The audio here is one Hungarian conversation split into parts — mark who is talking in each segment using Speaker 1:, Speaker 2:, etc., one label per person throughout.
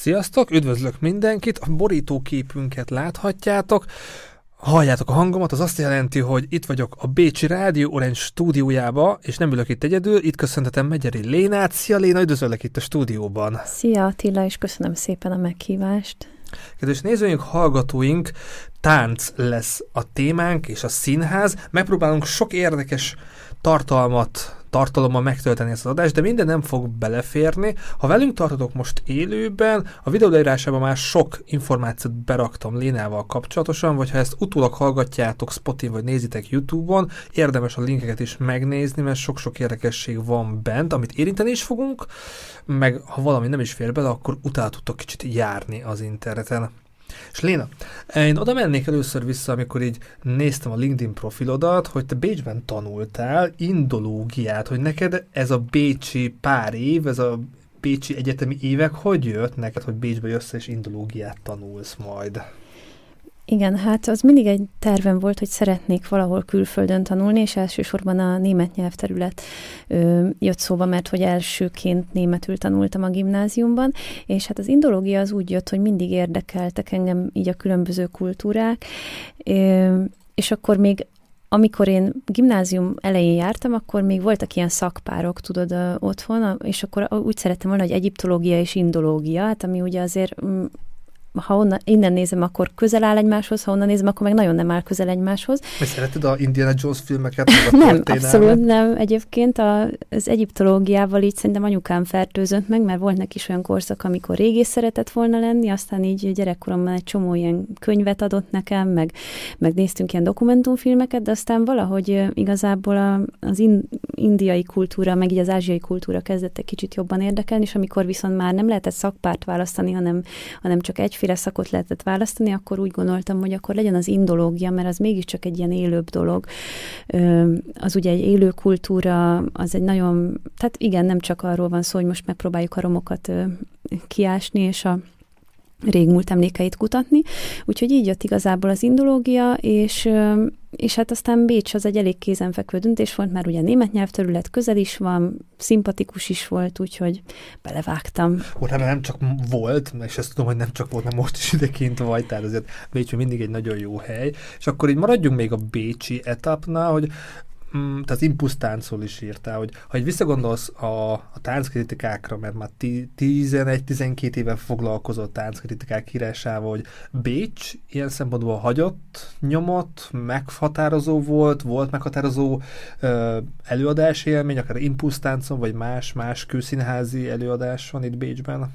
Speaker 1: Sziasztok, üdvözlök mindenkit, a borítóképünket láthatjátok. Halljátok a hangomat, az azt jelenti, hogy itt vagyok a Bécsi Rádió Orange stúdiójába, és nem ülök itt egyedül, itt köszöntetem Megyeri Lénát. Szia Léna, üdvözöllek itt a stúdióban.
Speaker 2: Szia Attila, és köszönöm szépen a meghívást.
Speaker 1: Kedves nézőink, hallgatóink, tánc lesz a témánk és a színház. Megpróbálunk sok érdekes tartalmat tartalommal megtölteni ezt az adást, de minden nem fog beleférni. Ha velünk tartotok most élőben, a videó leírásában már sok információt beraktam Lénával kapcsolatosan, vagy ha ezt utólag hallgatjátok Spotify vagy nézitek YouTube-on, érdemes a linkeket is megnézni, mert sok-sok érdekesség van bent, amit érinteni is fogunk, meg ha valami nem is fér bele, akkor utána tudtok kicsit járni az interneten. És Léna, én oda mennék először vissza, amikor így néztem a LinkedIn profilodat, hogy te Bécsben tanultál indológiát, hogy neked ez a bécsi pár év, ez a bécsi egyetemi évek, hogy jött neked, hogy Bécsbe jössz és indológiát tanulsz majd?
Speaker 2: Igen, hát az mindig egy tervem volt, hogy szeretnék valahol külföldön tanulni, és elsősorban a német nyelvterület ö, jött szóba, mert hogy elsőként németül tanultam a gimnáziumban, és hát az indológia az úgy jött, hogy mindig érdekeltek engem így a különböző kultúrák, ö, és akkor még amikor én gimnázium elején jártam, akkor még voltak ilyen szakpárok, tudod, otthon, és akkor úgy szerettem volna, hogy egyiptológia és indológia, hát ami ugye azért mm, ha onnan, innen nézem, akkor közel áll egymáshoz, ha onnan nézem, akkor meg nagyon nem áll közel egymáshoz.
Speaker 1: Mi szereted a Indiana Jones filmeket?
Speaker 2: A nem, abszolút nem. Egyébként a, az egyiptológiával így szerintem anyukám fertőzött meg, mert volt neki is olyan korszak, amikor régész szeretett volna lenni, aztán így gyerekkoromban egy csomó ilyen könyvet adott nekem, meg, meg néztünk ilyen dokumentumfilmeket, de aztán valahogy igazából a, az in, indiai kultúra, meg így az ázsiai kultúra kezdett egy kicsit jobban érdekelni, és amikor viszont már nem lehetett szakpárt választani, hanem, hanem csak egy egyféle szakot lehetett választani, akkor úgy gondoltam, hogy akkor legyen az indológia, mert az mégiscsak egy ilyen élőbb dolog. Az ugye egy élő kultúra, az egy nagyon, tehát igen, nem csak arról van szó, hogy most megpróbáljuk a romokat kiásni, és a régmúlt emlékeit kutatni. Úgyhogy így jött igazából az indológia, és, és hát aztán Bécs az egy elég kézenfekvő döntés volt, mert ugye német nyelvterület közel is van, szimpatikus is volt, úgyhogy belevágtam.
Speaker 1: Ott nem csak volt, és ezt tudom, hogy nem csak volt, mert most is ideként vagy, tehát azért Bécs mindig egy nagyon jó hely. És akkor így maradjunk még a bécsi etapnál, hogy mm, tehát impusztáncról is írtál, hogy ha egy visszagondolsz a, a tánckritikákra, mert már 11-12 éve foglalkozott tánckritikák írásával, hogy Bécs ilyen szempontból hagyott nyomot, meghatározó volt, volt meghatározó ö, előadási élmény, akár impulsztáncon, vagy más-más kőszínházi előadás van itt Bécsben?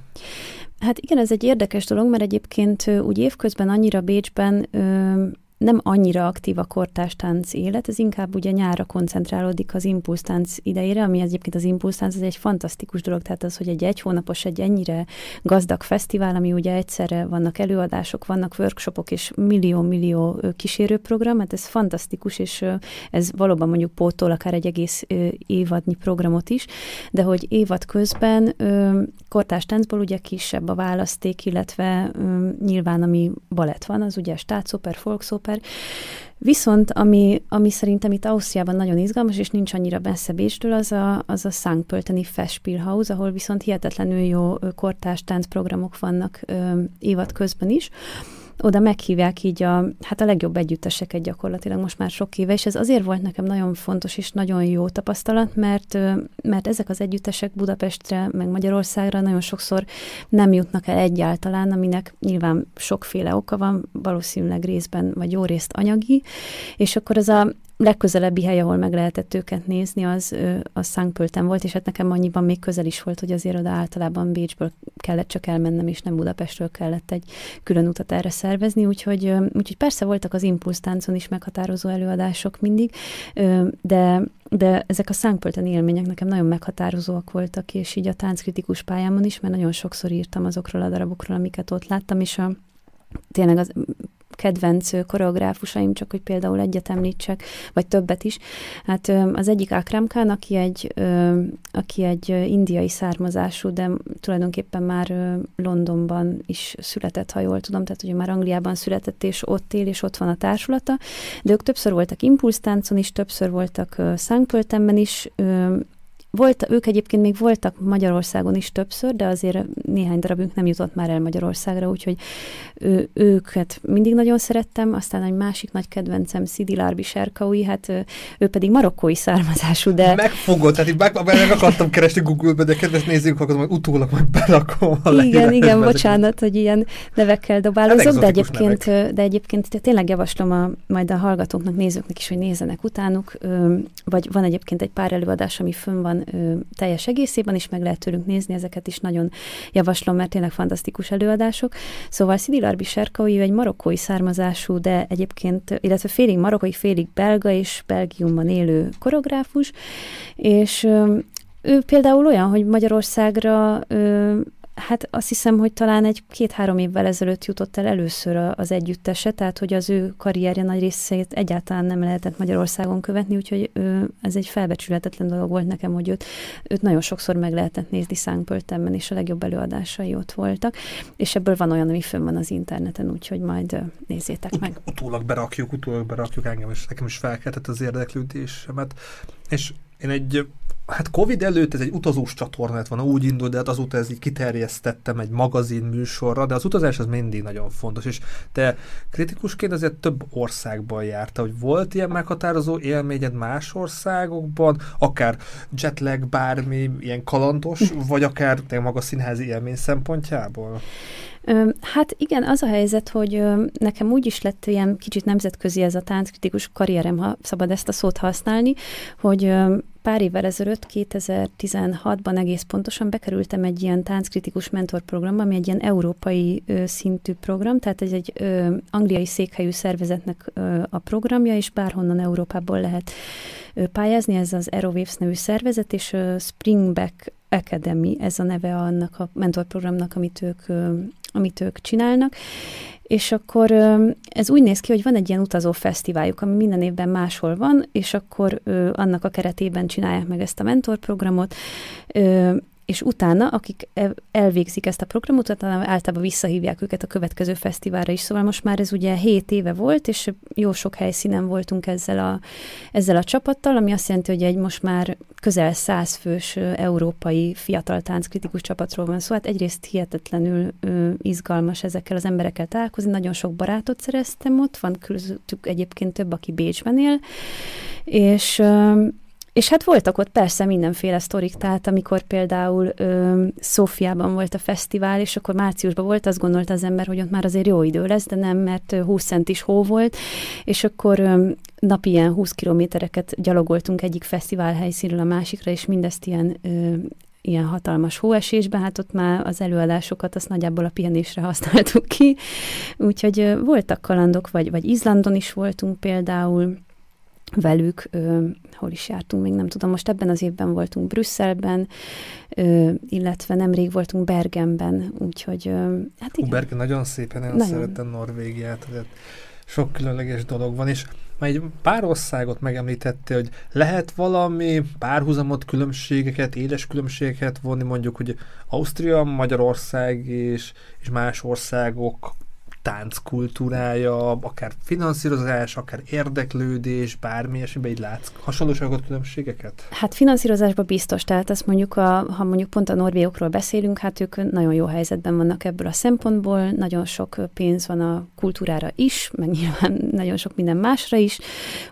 Speaker 2: Hát igen, ez egy érdekes dolog, mert egyébként úgy évközben annyira Bécsben ö, nem annyira aktív a kortástánc élet, ez inkább ugye nyára koncentrálódik az impulsztánc idejére, ami egyébként az impulsztánc, ez egy fantasztikus dolog, tehát az, hogy egy egy hónapos, egy ennyire gazdag fesztivál, ami ugye egyszerre vannak előadások, vannak workshopok és millió-millió kísérőprogram, hát ez fantasztikus, és ez valóban mondjuk pótol akár egy egész évadnyi programot is, de hogy évad közben kortástáncból ugye kisebb a választék, illetve nyilván ami balett van, az ugye státszoper, folkszoper, szuper. Viszont ami, ami szerintem itt Ausztriában nagyon izgalmas, és nincs annyira messze Bécstől, az a, az a St. Pölteni Festspielhaus, ahol viszont hihetetlenül jó kortárs táncprogramok vannak ö, évad közben is oda meghívják így a, hát a legjobb együtteseket gyakorlatilag most már sok éve, és ez azért volt nekem nagyon fontos és nagyon jó tapasztalat, mert, mert ezek az együttesek Budapestre, meg Magyarországra nagyon sokszor nem jutnak el egyáltalán, aminek nyilván sokféle oka van, valószínűleg részben, vagy jó részt anyagi, és akkor az a legközelebbi hely, ahol meg lehetett őket nézni, az, az Szánkpölten volt, és hát nekem annyiban még közel is volt, hogy azért oda általában Bécsből kellett csak elmennem, és nem Budapestről kellett egy külön utat erre szervezni, úgyhogy, úgyhogy persze voltak az impulsztáncon is meghatározó előadások mindig, de de ezek a szánkpölteni élmények nekem nagyon meghatározóak voltak, és így a tánckritikus pályámon is, mert nagyon sokszor írtam azokról a darabokról, amiket ott láttam, és a, tényleg az kedvenc koreográfusaim, csak hogy például egyet említsek, vagy többet is. Hát az egyik Akram Khan, aki egy, aki egy indiai származású, de tulajdonképpen már Londonban is született, ha jól tudom, tehát ugye már Angliában született, és ott él, és ott van a társulata, de ők többször voltak impulsztáncon is, többször voltak Szánkpöltemben is, volt, ők egyébként még voltak Magyarországon is többször, de azért néhány darabunk nem jutott már el Magyarországra, úgyhogy ő, őket mindig nagyon szerettem, aztán egy másik nagy kedvencem Szidi Lárbi Serkaui, hát ő, ő pedig marokkói származású, de...
Speaker 1: Megfogod, tehát így meg, meg akartam keresni Google-be, de kedves nézzük, akkor majd utólag majd berakom.
Speaker 2: A igen, igen, bocsánat, hogy ilyen nevekkel dobálozok, de egyébként, nevek. de egyébként tényleg javaslom a, majd a hallgatóknak, nézőknek is, hogy nézzenek utánuk, vagy van egyébként egy pár előadás, ami fönn van teljes egészében, és meg lehet tőlünk nézni, ezeket is nagyon javaslom, mert tényleg fantasztikus előadások. Szóval Szidi Larbi Serkaui egy marokkói származású, de egyébként, illetve félig marokkói, félig belga és Belgiumban élő koreográfus, és ő például olyan, hogy Magyarországra Hát azt hiszem, hogy talán egy két-három évvel ezelőtt jutott el először az együttese, tehát hogy az ő karrierje nagy részét egyáltalán nem lehetett Magyarországon követni, úgyhogy ő, ez egy felbecsületetlen dolog volt nekem, hogy őt, őt nagyon sokszor meg lehetett nézni Szánkpöltemben, és a legjobb előadásai ott voltak, és ebből van olyan, ami fönn van az interneten, úgyhogy majd nézzétek Ut- meg.
Speaker 1: Utólag berakjuk, utólag berakjuk engem, és nekem is felkeltett az érdeklődésemet, és én egy Hát Covid előtt ez egy utazós csatornát van, úgy indult, de hát azóta ez így kiterjesztettem egy magazin műsorra, de az utazás az mindig nagyon fontos, és te kritikusként azért több országban járta, hogy volt ilyen meghatározó élményed más országokban, akár jetlag, bármi ilyen kalandos, vagy akár te maga színházi élmény szempontjából?
Speaker 2: Hát igen, az a helyzet, hogy nekem úgy is lett ilyen kicsit nemzetközi ez a tánckritikus karrierem, ha szabad ezt a szót használni, hogy pár évvel ezelőtt, 2016-ban egész pontosan bekerültem egy ilyen tánckritikus mentorprogramba, ami egy ilyen európai ö, szintű program, tehát ez egy ö, angliai székhelyű szervezetnek ö, a programja, és bárhonnan Európából lehet ö, pályázni, ez az Aerowaves nevű szervezet, és ö, Springback Academy, ez a neve annak a mentorprogramnak, amit ők, ö, amit ők csinálnak, és akkor ez úgy néz ki, hogy van egy ilyen utazó fesztiváljuk, ami minden évben máshol van, és akkor annak a keretében csinálják meg ezt a mentorprogramot, és utána, akik elvégzik ezt a programot, utána általában visszahívják őket a következő fesztiválra is. Szóval most már ez ugye 7 éve volt, és jó sok helyszínen voltunk ezzel a, ezzel a csapattal, ami azt jelenti, hogy egy most már közel száz fős európai fiatal tánckritikus csapatról van szó. Hát egyrészt hihetetlenül ö, izgalmas ezekkel az emberekkel találkozni, nagyon sok barátot szereztem ott, van közöttük egyébként több, aki Bécsben él, és ö, és hát voltak ott persze mindenféle sztorik, tehát amikor például ö, Szófiában volt a fesztivál, és akkor márciusban volt, azt gondolta az ember, hogy ott már azért jó idő lesz, de nem, mert 20 centis hó volt, és akkor ö, napi ilyen 20 kilométereket gyalogoltunk egyik fesztivál helyszínről a másikra, és mindezt ilyen ö, ilyen hatalmas hóesésben, hát ott már az előadásokat azt nagyjából a pihenésre használtuk ki. Úgyhogy voltak kalandok, vagy, vagy Izlandon is voltunk például, velük, ö, hol is jártunk, még nem tudom, most ebben az évben voltunk Brüsszelben, ö, illetve nemrég voltunk Bergenben, úgyhogy ö,
Speaker 1: hát igen. Hú, Bergen nagyon szépen, nagyon, nagyon. szeretem Norvégiát, tehát sok különleges dolog van, és már egy pár országot megemlítette, hogy lehet valami párhuzamot, különbségeket, éles különbségeket vonni, mondjuk, hogy Ausztria, Magyarország és, és más országok tánckultúrája, akár finanszírozás, akár érdeklődés, bármi esetben így látsz hasonlóságot, különbségeket?
Speaker 2: Hát finanszírozásban biztos, tehát azt mondjuk, a, ha mondjuk pont a norvégokról beszélünk, hát ők nagyon jó helyzetben vannak ebből a szempontból, nagyon sok pénz van a kultúrára is, meg nyilván nagyon sok minden másra is,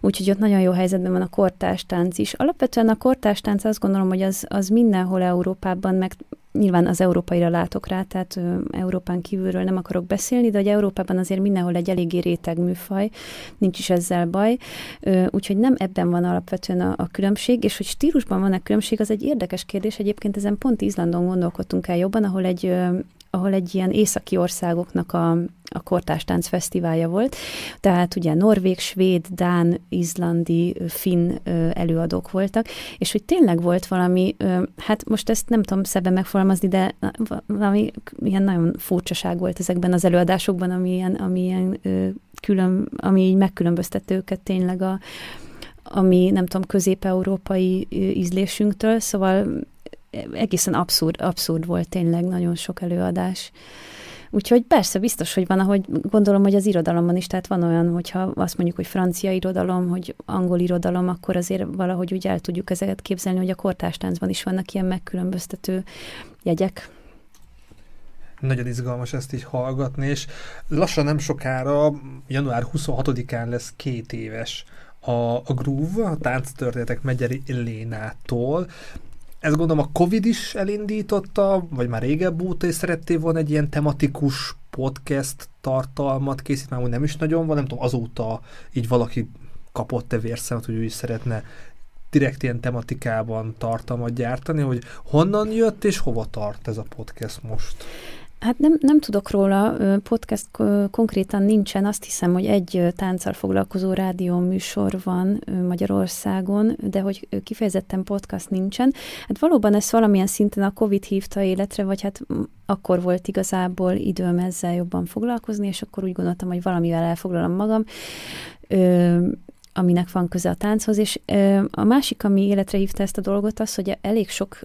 Speaker 2: úgyhogy ott nagyon jó helyzetben van a kortástánc is. Alapvetően a kortástánc azt gondolom, hogy az, az mindenhol Európában, meg nyilván az európaira látok rá, tehát Európán kívülről nem akarok beszélni, de hogy Európában azért mindenhol egy eléggé réteg műfaj, nincs is ezzel baj, úgyhogy nem ebben van alapvetően a, a különbség, és hogy stílusban van-e különbség, az egy érdekes kérdés, egyébként ezen pont Izlandon gondolkodtunk el jobban, ahol egy, ahol egy ilyen északi országoknak a, a kortástánc fesztiválja volt. Tehát ugye norvég, svéd, dán, izlandi, finn előadók voltak, és hogy tényleg volt valami, hát most ezt nem tudom szebben megfogalmazni, de valami ilyen nagyon furcsaság volt ezekben az előadásokban, ami ilyen, ami ilyen külön, ami így megkülönböztette őket tényleg a, ami nem tudom, közép-európai ízlésünktől, szóval egészen abszurd, abszurd volt tényleg nagyon sok előadás. Úgyhogy persze, biztos, hogy van, ahogy gondolom, hogy az irodalomban is, tehát van olyan, hogyha azt mondjuk, hogy francia irodalom, hogy angol irodalom, akkor azért valahogy úgy el tudjuk ezeket képzelni, hogy a kortástáncban is vannak ilyen megkülönböztető jegyek.
Speaker 1: Nagyon izgalmas ezt így hallgatni, és lassan nem sokára, január 26-án lesz két éves a, a Groove, a tánctörténetek Megyeri Lénától. Ezt gondolom a Covid is elindította, vagy már régebb óta is szerettél volna egy ilyen tematikus podcast tartalmat készíteni, már nem is nagyon van, nem tudom, azóta így valaki kapott-e vérszemet, hogy ő is szeretne direkt ilyen tematikában tartalmat gyártani, hogy honnan jött és hova tart ez a podcast most?
Speaker 2: Hát nem, nem tudok róla, podcast konkrétan nincsen, azt hiszem, hogy egy tánccal foglalkozó rádió műsor van Magyarországon, de hogy kifejezetten podcast nincsen. Hát valóban ezt valamilyen szinten a Covid hívta életre, vagy hát akkor volt igazából időm ezzel jobban foglalkozni, és akkor úgy gondoltam, hogy valamivel elfoglalom magam aminek van köze a tánchoz, és a másik, ami életre hívta ezt a dolgot, az, hogy elég sok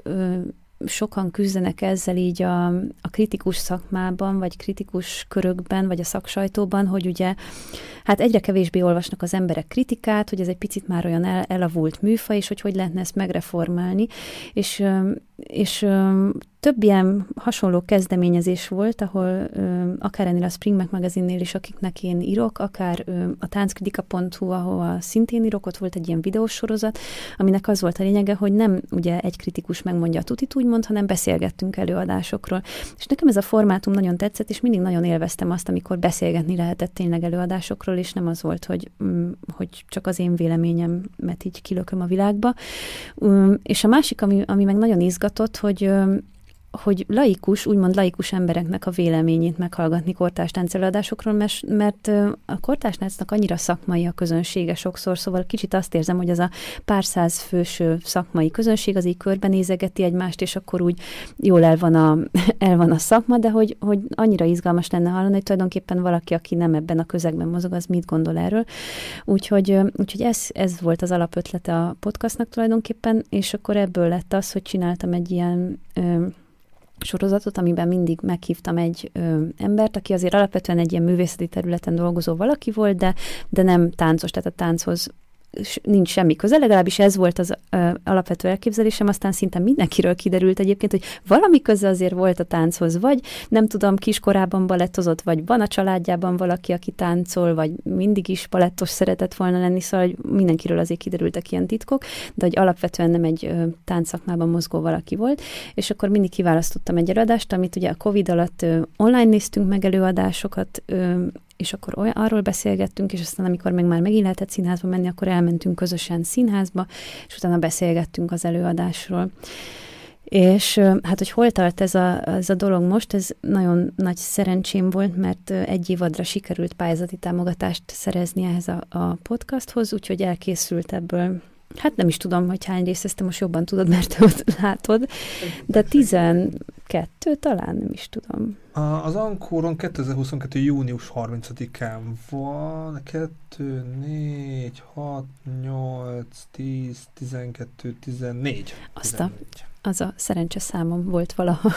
Speaker 2: sokan küzdenek ezzel így a, a kritikus szakmában, vagy kritikus körökben, vagy a szaksajtóban, hogy ugye hát egyre kevésbé olvasnak az emberek kritikát, hogy ez egy picit már olyan el, elavult műfa, és hogy hogy lehetne ezt megreformálni, és, és több ilyen hasonló kezdeményezés volt, ahol akár ennél a Spring magazinnél is, akiknek én írok, akár ö, a tánckritika.hu, ahol szintén írok, ott volt egy ilyen videósorozat, aminek az volt a lényege, hogy nem ugye egy kritikus megmondja a tutit úgymond, hanem beszélgettünk előadásokról. És nekem ez a formátum nagyon tetszett, és mindig nagyon élveztem azt, amikor beszélgetni lehetett tényleg előadásokról, és nem az volt, hogy, mm, hogy csak az én véleményemet így kilököm a világba. És a másik, ami, ami meg nagyon izgatott, hogy hogy laikus, úgymond laikus embereknek a véleményét meghallgatni kortárs táncelőadásokról, mert, mert a kortársnácnak annyira szakmai a közönsége sokszor, szóval kicsit azt érzem, hogy az a pár száz fős szakmai közönség az így körbenézegeti egymást, és akkor úgy jól el van a, el van a szakma, de hogy, hogy annyira izgalmas lenne hallani, hogy tulajdonképpen valaki, aki nem ebben a közegben mozog, az mit gondol erről. Úgyhogy, úgyhogy ez, ez volt az alapötlete a podcastnak tulajdonképpen, és akkor ebből lett az, hogy csináltam egy ilyen sorozatot, amiben mindig meghívtam egy ö, embert, aki azért alapvetően egy ilyen művészeti területen dolgozó valaki volt, de, de nem táncos, tehát a tánchoz nincs semmi köze, legalábbis ez volt az ö, alapvető elképzelésem, aztán szinte mindenkiről kiderült egyébként, hogy valami köze azért volt a tánchoz, vagy nem tudom, kiskorában balettozott, vagy van a családjában valaki, aki táncol, vagy mindig is balettos szeretett volna lenni, szóval hogy mindenkiről azért kiderültek ilyen titkok, de hogy alapvetően nem egy ö, táncszakmában mozgó valaki volt, és akkor mindig kiválasztottam egy előadást, amit ugye a Covid alatt ö, online néztünk meg előadásokat, ö, és akkor olyan, arról beszélgettünk, és aztán amikor meg már megint lehetett színházba menni, akkor elmentünk közösen színházba, és utána beszélgettünk az előadásról. És hát, hogy hol tart ez a, ez a dolog most, ez nagyon nagy szerencsém volt, mert egy évadra sikerült pályázati támogatást szerezni ehhez a, a podcasthoz, úgyhogy elkészült ebből Hát nem is tudom, hogy hány rész, ezt most jobban tudod, mert te ott látod, de 12 talán, nem is tudom.
Speaker 1: Az Ankóron 2022. június 30-án van 2, 4, 6, 8, 10, 12, 14.
Speaker 2: Azt a, az a szerencse számom volt valaha.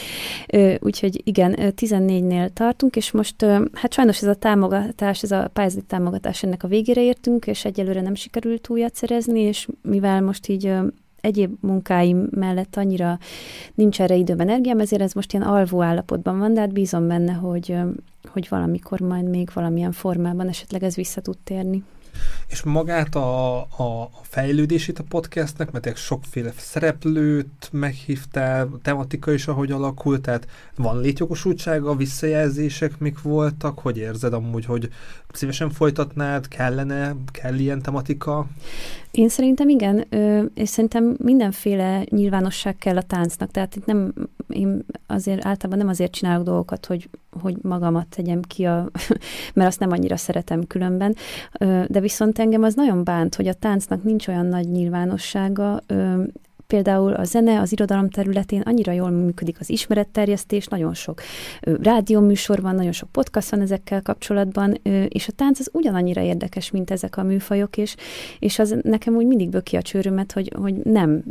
Speaker 2: Úgyhogy igen, 14-nél tartunk, és most hát sajnos ez a támogatás, ez a pályázati támogatás ennek a végére értünk, és egyelőre nem sikerült újat szerezni, és mivel most így egyéb munkáim mellett annyira nincs erre időben energiám, ezért ez most ilyen alvó állapotban van, de hát bízom benne, hogy, hogy valamikor majd még valamilyen formában esetleg ez vissza tud térni.
Speaker 1: És magát a, a fejlődését a podcastnek, mert sokféle szereplőt meghívtál, tematika is ahogy alakult, tehát van létjogosultsága, visszajelzések mik voltak, hogy érzed amúgy, hogy szívesen folytatnád, kellene, kell ilyen tematika?
Speaker 2: Én szerintem igen, és szerintem mindenféle nyilvánosság kell a táncnak, tehát itt nem, én azért általában nem azért csinálok dolgokat, hogy, hogy magamat tegyem ki, a, mert azt nem annyira szeretem különben, de viszont engem az nagyon bánt, hogy a táncnak nincs olyan nagy nyilvánossága, például a zene, az irodalom területén annyira jól működik az ismeretterjesztés, nagyon sok rádióműsor van, nagyon sok podcast van ezekkel kapcsolatban, és a tánc az ugyanannyira érdekes, mint ezek a műfajok, és, és az nekem úgy mindig böki a csőrömet, hogy, hogy nem,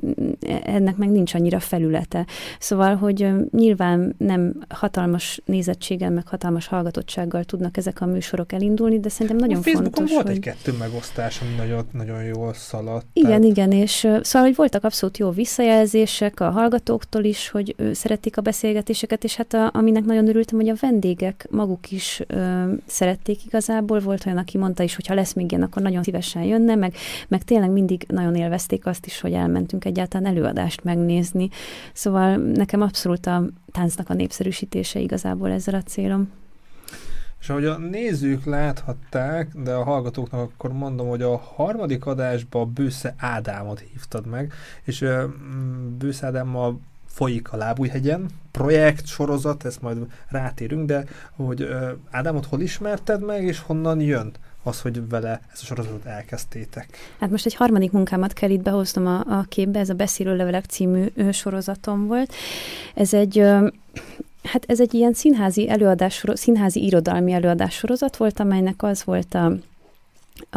Speaker 2: ennek meg nincs annyira felülete. Szóval, hogy nyilván nem hatalmas nézettséggel, meg hatalmas hallgatottsággal tudnak ezek a műsorok elindulni, de szerintem nagyon a
Speaker 1: Facebookon
Speaker 2: fontos,
Speaker 1: volt
Speaker 2: hogy...
Speaker 1: egy kettő megosztás, ami nagyon, nagyon jól szaladt.
Speaker 2: Igen, tehát... igen, és szóval, hogy voltak abszolút jó visszajelzések a hallgatóktól is, hogy ő, szerették a beszélgetéseket, és hát a, aminek nagyon örültem, hogy a vendégek maguk is ö, szerették igazából. Volt olyan, aki mondta is, hogy ha lesz még ilyen, akkor nagyon szívesen jönne, meg, meg tényleg mindig nagyon élvezték azt is, hogy elmentünk egyáltalán előadást megnézni. Szóval nekem abszolút a táncnak a népszerűsítése igazából ezzel a célom.
Speaker 1: És ahogy a nézők láthatták, de a hallgatóknak akkor mondom, hogy a harmadik adásba Bősze Ádámot hívtad meg, és uh, Bősze Ádámmal folyik a Lábújhegyen, projekt, sorozat, ezt majd rátérünk, de hogy Ádámot hol ismerted meg, és honnan jön az, hogy vele ezt a sorozatot elkezdtétek?
Speaker 2: Hát most egy harmadik munkámat kell itt behoznom a, a képbe, ez a Beszélő Levelek című sorozatom volt. Ez egy Hát ez egy ilyen színházi előadás, színházi irodalmi előadássorozat volt, amelynek az volt a,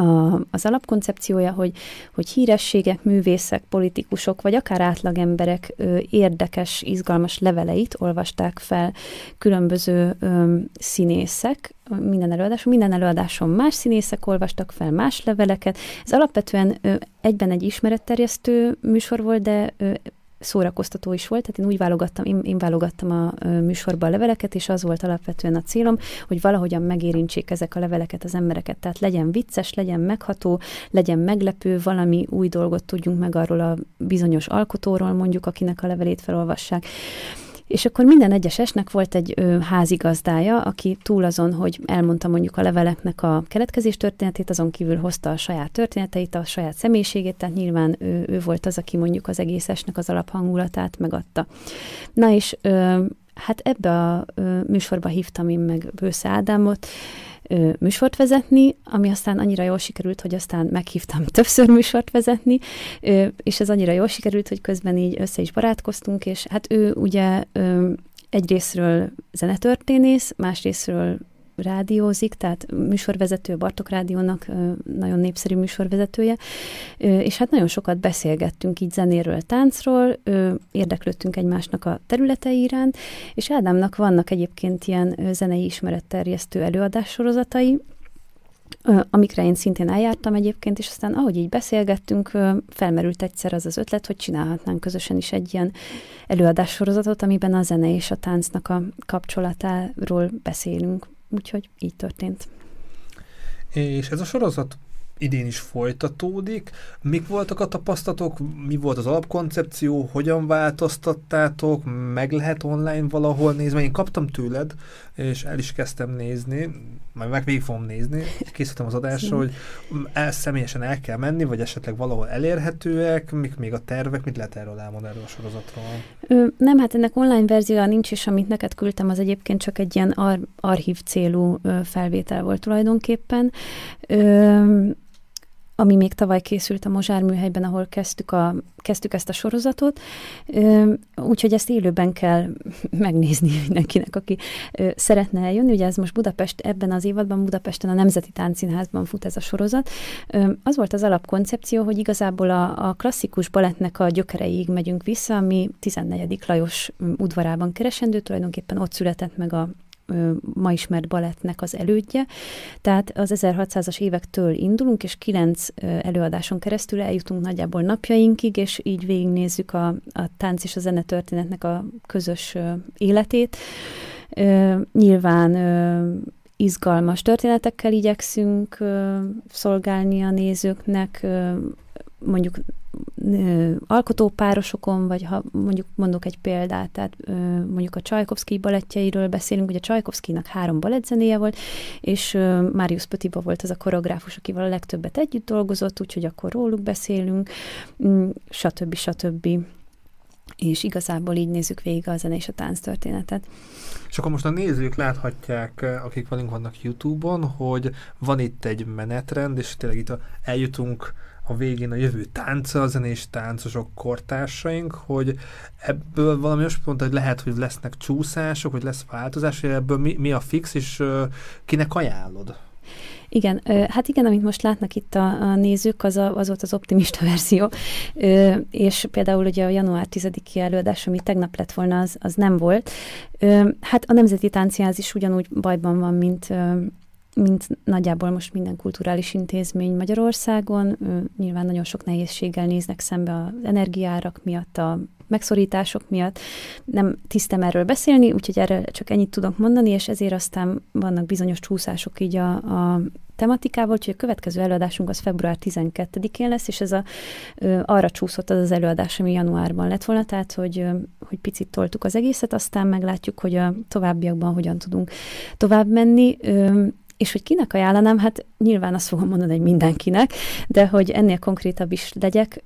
Speaker 2: a, az alapkoncepciója, hogy, hogy hírességek, művészek, politikusok, vagy akár átlagemberek ö, érdekes, izgalmas leveleit olvasták fel különböző ö, színészek, minden előadáson, minden előadáson más színészek olvastak fel más leveleket. Ez alapvetően ö, egyben egy ismeretterjesztő műsor volt, de ö, szórakoztató is volt, tehát én úgy válogattam, én, én válogattam a műsorba a leveleket, és az volt alapvetően a célom, hogy valahogyan megérintsék ezek a leveleket az embereket, tehát legyen vicces, legyen megható, legyen meglepő, valami új dolgot tudjunk meg arról a bizonyos alkotóról, mondjuk, akinek a levelét felolvassák. És akkor minden egyes esnek volt egy ö, házigazdája, aki túl azon, hogy elmondta mondjuk a leveleknek a keletkezés történetét, azon kívül hozta a saját történeteit, a saját személyiségét, tehát nyilván ő, ő volt az, aki mondjuk az egész esnek az alaphangulatát megadta. Na és ö, hát ebbe a ö, műsorba hívtam én meg Bősze Ádámot, ö, műsort vezetni, ami aztán annyira jól sikerült, hogy aztán meghívtam többször műsort vezetni, és ez annyira jól sikerült, hogy közben így össze is barátkoztunk, és hát ő ugye ö, egyrésztről zenetörténész, másrésztről rádiózik, tehát műsorvezető, Bartok Rádiónak nagyon népszerű műsorvezetője, és hát nagyon sokat beszélgettünk így zenéről, táncról, érdeklődtünk egymásnak a területei iránt, és Ádámnak vannak egyébként ilyen zenei ismeretterjesztő előadássorozatai, amikre én szintén eljártam egyébként, és aztán ahogy így beszélgettünk, felmerült egyszer az az ötlet, hogy csinálhatnánk közösen is egy ilyen előadássorozatot, amiben a zene és a táncnak a kapcsolatáról beszélünk. Úgyhogy így történt.
Speaker 1: És ez a sorozat idén is folytatódik. Mik voltak a tapasztalatok, mi volt az alapkoncepció, hogyan változtattátok, meg lehet online valahol nézni, én kaptam tőled, és el is kezdtem nézni, majd meg végig fogom nézni, készítem az adásra, hogy el, személyesen el kell menni, vagy esetleg valahol elérhetőek, mik még a tervek, mit lehet erről elmondani erről a sorozatról?
Speaker 2: Ö, nem, hát ennek online verziója nincs, és amit neked küldtem, az egyébként csak egy ilyen ar- archív célú felvétel volt tulajdonképpen. Ö, ami még tavaly készült a Mozsár műhelyben, ahol kezdtük, a, kezdtük ezt a sorozatot. Úgyhogy ezt élőben kell megnézni mindenkinek, aki szeretne eljönni. Ugye ez most Budapest, ebben az évadban Budapesten a Nemzeti Táncszínházban fut ez a sorozat. Az volt az alapkoncepció, hogy igazából a, a klasszikus balettnek a gyökereig megyünk vissza, ami 14. Lajos udvarában keresendő, tulajdonképpen ott született meg a ma ismert balettnek az elődje. Tehát az 1600-as évektől indulunk, és kilenc előadáson keresztül eljutunk nagyjából napjainkig, és így végignézzük a, a tánc és a zene történetnek a közös életét. Nyilván izgalmas történetekkel igyekszünk szolgálni a nézőknek, mondjuk alkotópárosokon, vagy ha mondjuk mondok egy példát, tehát mondjuk a Csajkovszki balettjeiről beszélünk, ugye Csajkovszkinak három balettzenéje volt, és Marius Petiba volt az a koreográfus, akivel a legtöbbet együtt dolgozott, úgyhogy akkor róluk beszélünk, mm, stb. stb. És igazából így nézzük végig a zene és a tánc történetet.
Speaker 1: És akkor most a nézők láthatják, akik velünk vannak YouTube-on, hogy van itt egy menetrend, és tényleg itt eljutunk a végén a jövő tánca, a zenés táncosok, kortársaink, hogy ebből valami azt mondta, hogy lehet, hogy lesznek csúszások, hogy lesz változás, hogy ebből mi, mi a fix, és kinek ajánlod?
Speaker 2: Igen, hát igen, amit most látnak itt a, a nézők, az, a, az volt az optimista verzió, és például ugye a január 10-i előadás, ami tegnap lett volna, az, az nem volt. Hát a Nemzeti Tánciáz is ugyanúgy bajban van, mint mint nagyjából most minden kulturális intézmény Magyarországon. Nyilván nagyon sok nehézséggel néznek szembe az energiárak miatt, a megszorítások miatt. Nem tisztem erről beszélni, úgyhogy erre csak ennyit tudok mondani, és ezért aztán vannak bizonyos csúszások így a, a tematikával, úgyhogy a következő előadásunk az február 12-én lesz, és ez a, ö, arra csúszott az az előadás, ami januárban lett volna, tehát hogy, ö, hogy picit toltuk az egészet, aztán meglátjuk, hogy a továbbiakban hogyan tudunk tovább menni. Ö, és hogy kinek ajánlanám, hát nyilván azt fogom mondani, hogy mindenkinek, de hogy ennél konkrétabb is legyek,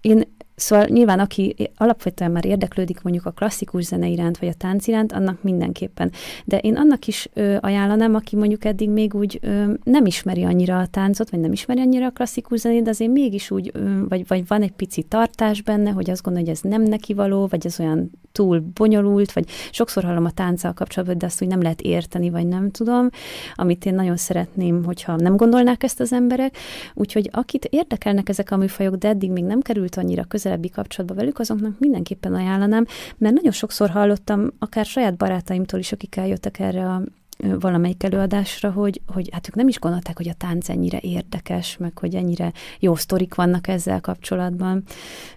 Speaker 2: én Szóval nyilván, aki alapvetően már érdeklődik mondjuk a klasszikus zene iránt, vagy a tánc iránt, annak mindenképpen. De én annak is ö, ajánlanám, aki mondjuk eddig még úgy ö, nem ismeri annyira a táncot, vagy nem ismeri annyira a klasszikus zenét, de azért mégis úgy, ö, vagy, vagy van egy pici tartás benne, hogy azt gondolja, hogy ez nem neki való, vagy ez olyan túl bonyolult, vagy sokszor hallom a tánccal kapcsolatban, de azt úgy nem lehet érteni, vagy nem tudom, amit én nagyon szeretném, hogyha nem gondolnák ezt az emberek. Úgyhogy akit érdekelnek ezek a műfajok, de eddig még nem került annyira közelebbi kapcsolatba velük, azoknak mindenképpen ajánlanám, mert nagyon sokszor hallottam, akár saját barátaimtól is, akik eljöttek erre a valamelyik előadásra, hogy, hogy hát ők nem is gondolták, hogy a tánc ennyire érdekes, meg hogy ennyire jó sztorik vannak ezzel kapcsolatban.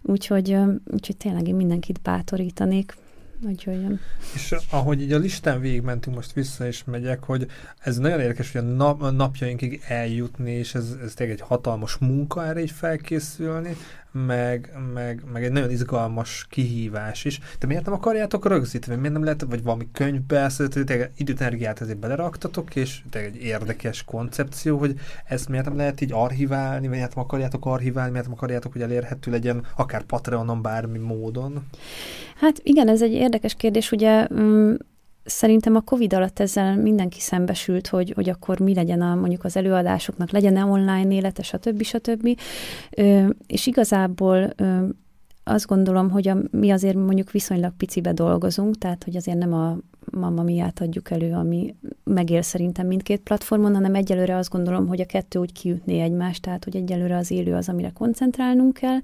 Speaker 2: Úgyhogy, úgyhogy tényleg én mindenkit bátorítanék jöjjön.
Speaker 1: És ahogy így a listán végigmentünk, most vissza is megyek, hogy ez nagyon érdekes, hogy a, nap, napjainkig eljutni, és ez, ez tényleg egy hatalmas munka erre így felkészülni, meg, meg, meg egy nagyon izgalmas kihívás is. De miért nem akarjátok rögzíteni? Miért nem lehet, vagy valami könyvbe, tényleg időt, energiát ezért beleraktatok, és egy érdekes koncepció, hogy ezt miért nem lehet így archiválni, miért nem akarjátok archiválni, miért nem akarjátok, hogy elérhető legyen akár Patreonon, bármi módon?
Speaker 2: Hát igen, ez egy érdekes kérdés, ugye mm, Szerintem a Covid alatt ezzel mindenki szembesült, hogy, hogy akkor mi legyen a, mondjuk az előadásoknak, legyen-e online élete, stb. stb. Ö, és igazából ö, azt gondolom, hogy a, mi azért mondjuk viszonylag picibe dolgozunk, tehát hogy azért nem a Mamma Miát adjuk elő, ami megél szerintem mindkét platformon, hanem egyelőre azt gondolom, hogy a kettő úgy kiütné egymást, tehát hogy egyelőre az élő az, amire koncentrálnunk kell.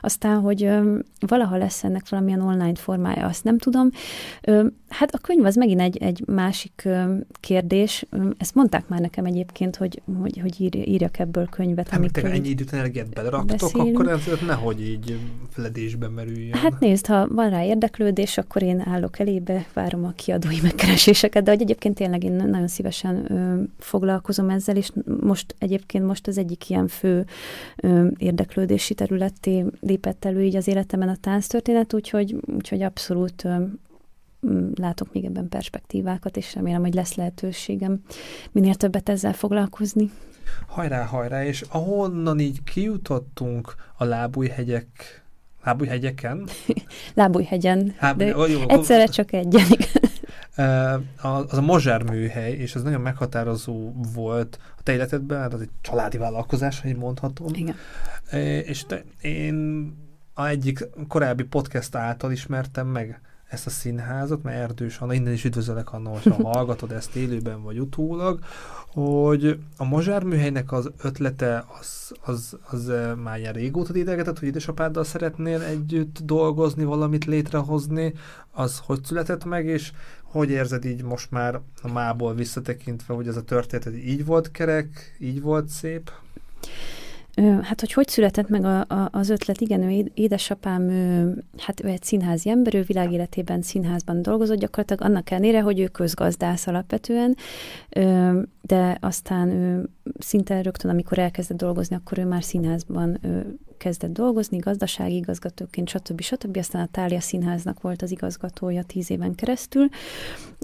Speaker 2: Aztán, hogy valaha lesz ennek valamilyen online formája, azt nem tudom. Hát a könyv az megint egy, egy másik kérdés. Ezt mondták már nekem egyébként, hogy, hogy, hogy ír, írjak ebből könyvet.
Speaker 1: Hát, amikor ennyi időt energiát beleraktok, beszélünk. akkor ez nehogy így feledésbe merüljön.
Speaker 2: Hát nézd, ha van rá érdeklődés, akkor én állok elébe, várom a kiadó kiadói megkereséseket, de hogy egyébként tényleg én nagyon szívesen ö, foglalkozom ezzel, és most egyébként most az egyik ilyen fő ö, érdeklődési területé lépett elő így az életemben a tánctörténet, úgyhogy, úgyhogy abszolút ö, látok még ebben perspektívákat, és remélem, hogy lesz lehetőségem minél többet ezzel foglalkozni.
Speaker 1: Hajrá, hajrá, és ahonnan így kijutottunk a lábújhegyek Lábújhegyeken?
Speaker 2: Lábújhegyen, Lábúj, de jó, egyszerre csak egyen
Speaker 1: az a Mozsár műhely, és ez nagyon meghatározó volt a te életedben, hát az egy családi vállalkozás, hogy mondhatom.
Speaker 2: Igen.
Speaker 1: És te, én a egyik korábbi podcast által ismertem meg ezt a színházat, mert Erdős Anna, innen is üdvözöllek Anna, hogyha hallgatod ezt élőben vagy utólag, hogy a Mozsár műhelynek az ötlete az, az, az már ilyen régóta idegetett, hogy édesapáddal szeretnél együtt dolgozni, valamit létrehozni, az hogy született meg, és hogy érzed így most már a mából visszatekintve, hogy ez a történet így volt kerek, így volt szép?
Speaker 2: Hát, hogy hogy született meg a, a, az ötlet? Igen, ő édesapám, ő, hát ő egy színházi ember, ő világéletében színházban dolgozott gyakorlatilag, annak ellenére, hogy ő közgazdász alapvetően, de aztán ő szinte rögtön, amikor elkezdett dolgozni, akkor ő már színházban kezdett dolgozni, gazdasági igazgatóként, stb. stb. Aztán a Tália Színháznak volt az igazgatója tíz éven keresztül,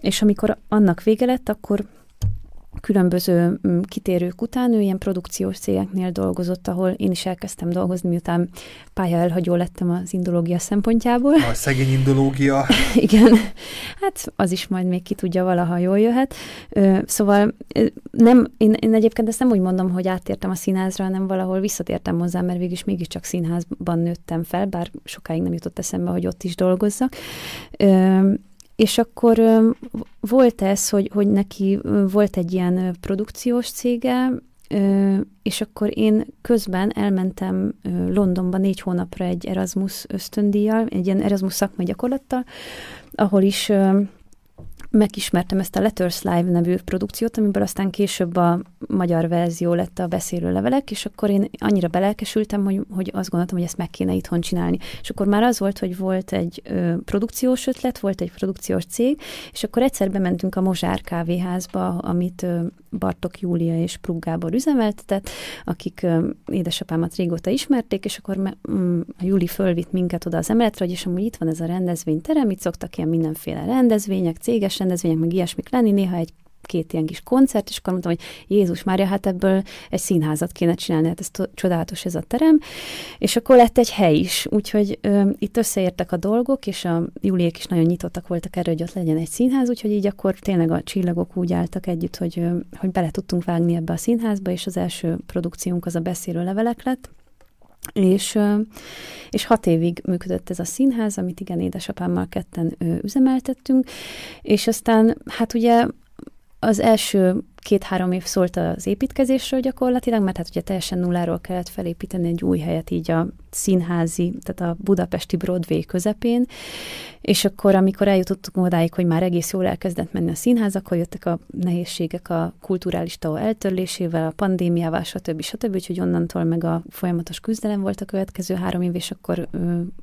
Speaker 2: és amikor annak vége lett, akkor különböző mm, kitérők után ő ilyen produkciós cégeknél dolgozott, ahol én is elkezdtem dolgozni, miután pálya elhagyó lettem az indológia szempontjából.
Speaker 1: A szegény indológia.
Speaker 2: Igen, hát az is majd még ki tudja, valaha jól jöhet. Szóval nem, én, én egyébként ezt nem úgy mondom, hogy áttértem a színházra, hanem valahol visszatértem hozzá, mert végig mégiscsak színházban nőttem fel, bár sokáig nem jutott eszembe, hogy ott is dolgozzak. És akkor volt ez, hogy, hogy neki volt egy ilyen produkciós cége, és akkor én közben elmentem Londonba négy hónapra egy Erasmus ösztöndíjjal, egy ilyen Erasmus szakmai gyakorlattal, ahol is megismertem ezt a Letters Live nevű produkciót, amiből aztán később a magyar verzió lett a beszélő levelek, és akkor én annyira belelkesültem, hogy, hogy azt gondoltam, hogy ezt meg kéne itthon csinálni. És akkor már az volt, hogy volt egy ö, produkciós ötlet, volt egy produkciós cég, és akkor egyszer bementünk a Mozsár kávéházba, amit ö, Bartok Júlia és Prug Gábor üzemeltetett, akik ö, édesapámat régóta ismerték, és akkor me, mm, a Júli fölvitt minket oda az emeletre, hogy és amúgy itt van ez a rendezvényterem, itt szoktak ilyen mindenféle rendezvények, céges rendezvények, meg ilyesmik lenni, néha egy két ilyen kis koncert, és akkor mondtam, hogy Jézus Mária, hát ebből egy színházat kéne csinálni, hát ez csodálatos ez a terem, és akkor lett egy hely is, úgyhogy ö, itt összeértek a dolgok, és a Juliék is nagyon nyitottak voltak erre, hogy ott legyen egy színház, úgyhogy így akkor tényleg a csillagok úgy álltak együtt, hogy, ö, hogy bele tudtunk vágni ebbe a színházba, és az első produkciónk az a beszélő levelek lett, és, és hat évig működött ez a színház, amit igen, édesapámmal ketten üzemeltettünk, és aztán hát ugye az első két-három év szólt az építkezésről gyakorlatilag, mert hát ugye teljesen nulláról kellett felépíteni egy új helyet így a színházi, tehát a budapesti Broadway közepén, és akkor, amikor eljutottunk odáig, hogy már egész jól elkezdett menni a színház, akkor jöttek a nehézségek a kulturális tava eltörlésével, a pandémiával, stb. stb. Úgyhogy onnantól meg a folyamatos küzdelem volt a következő három év, és akkor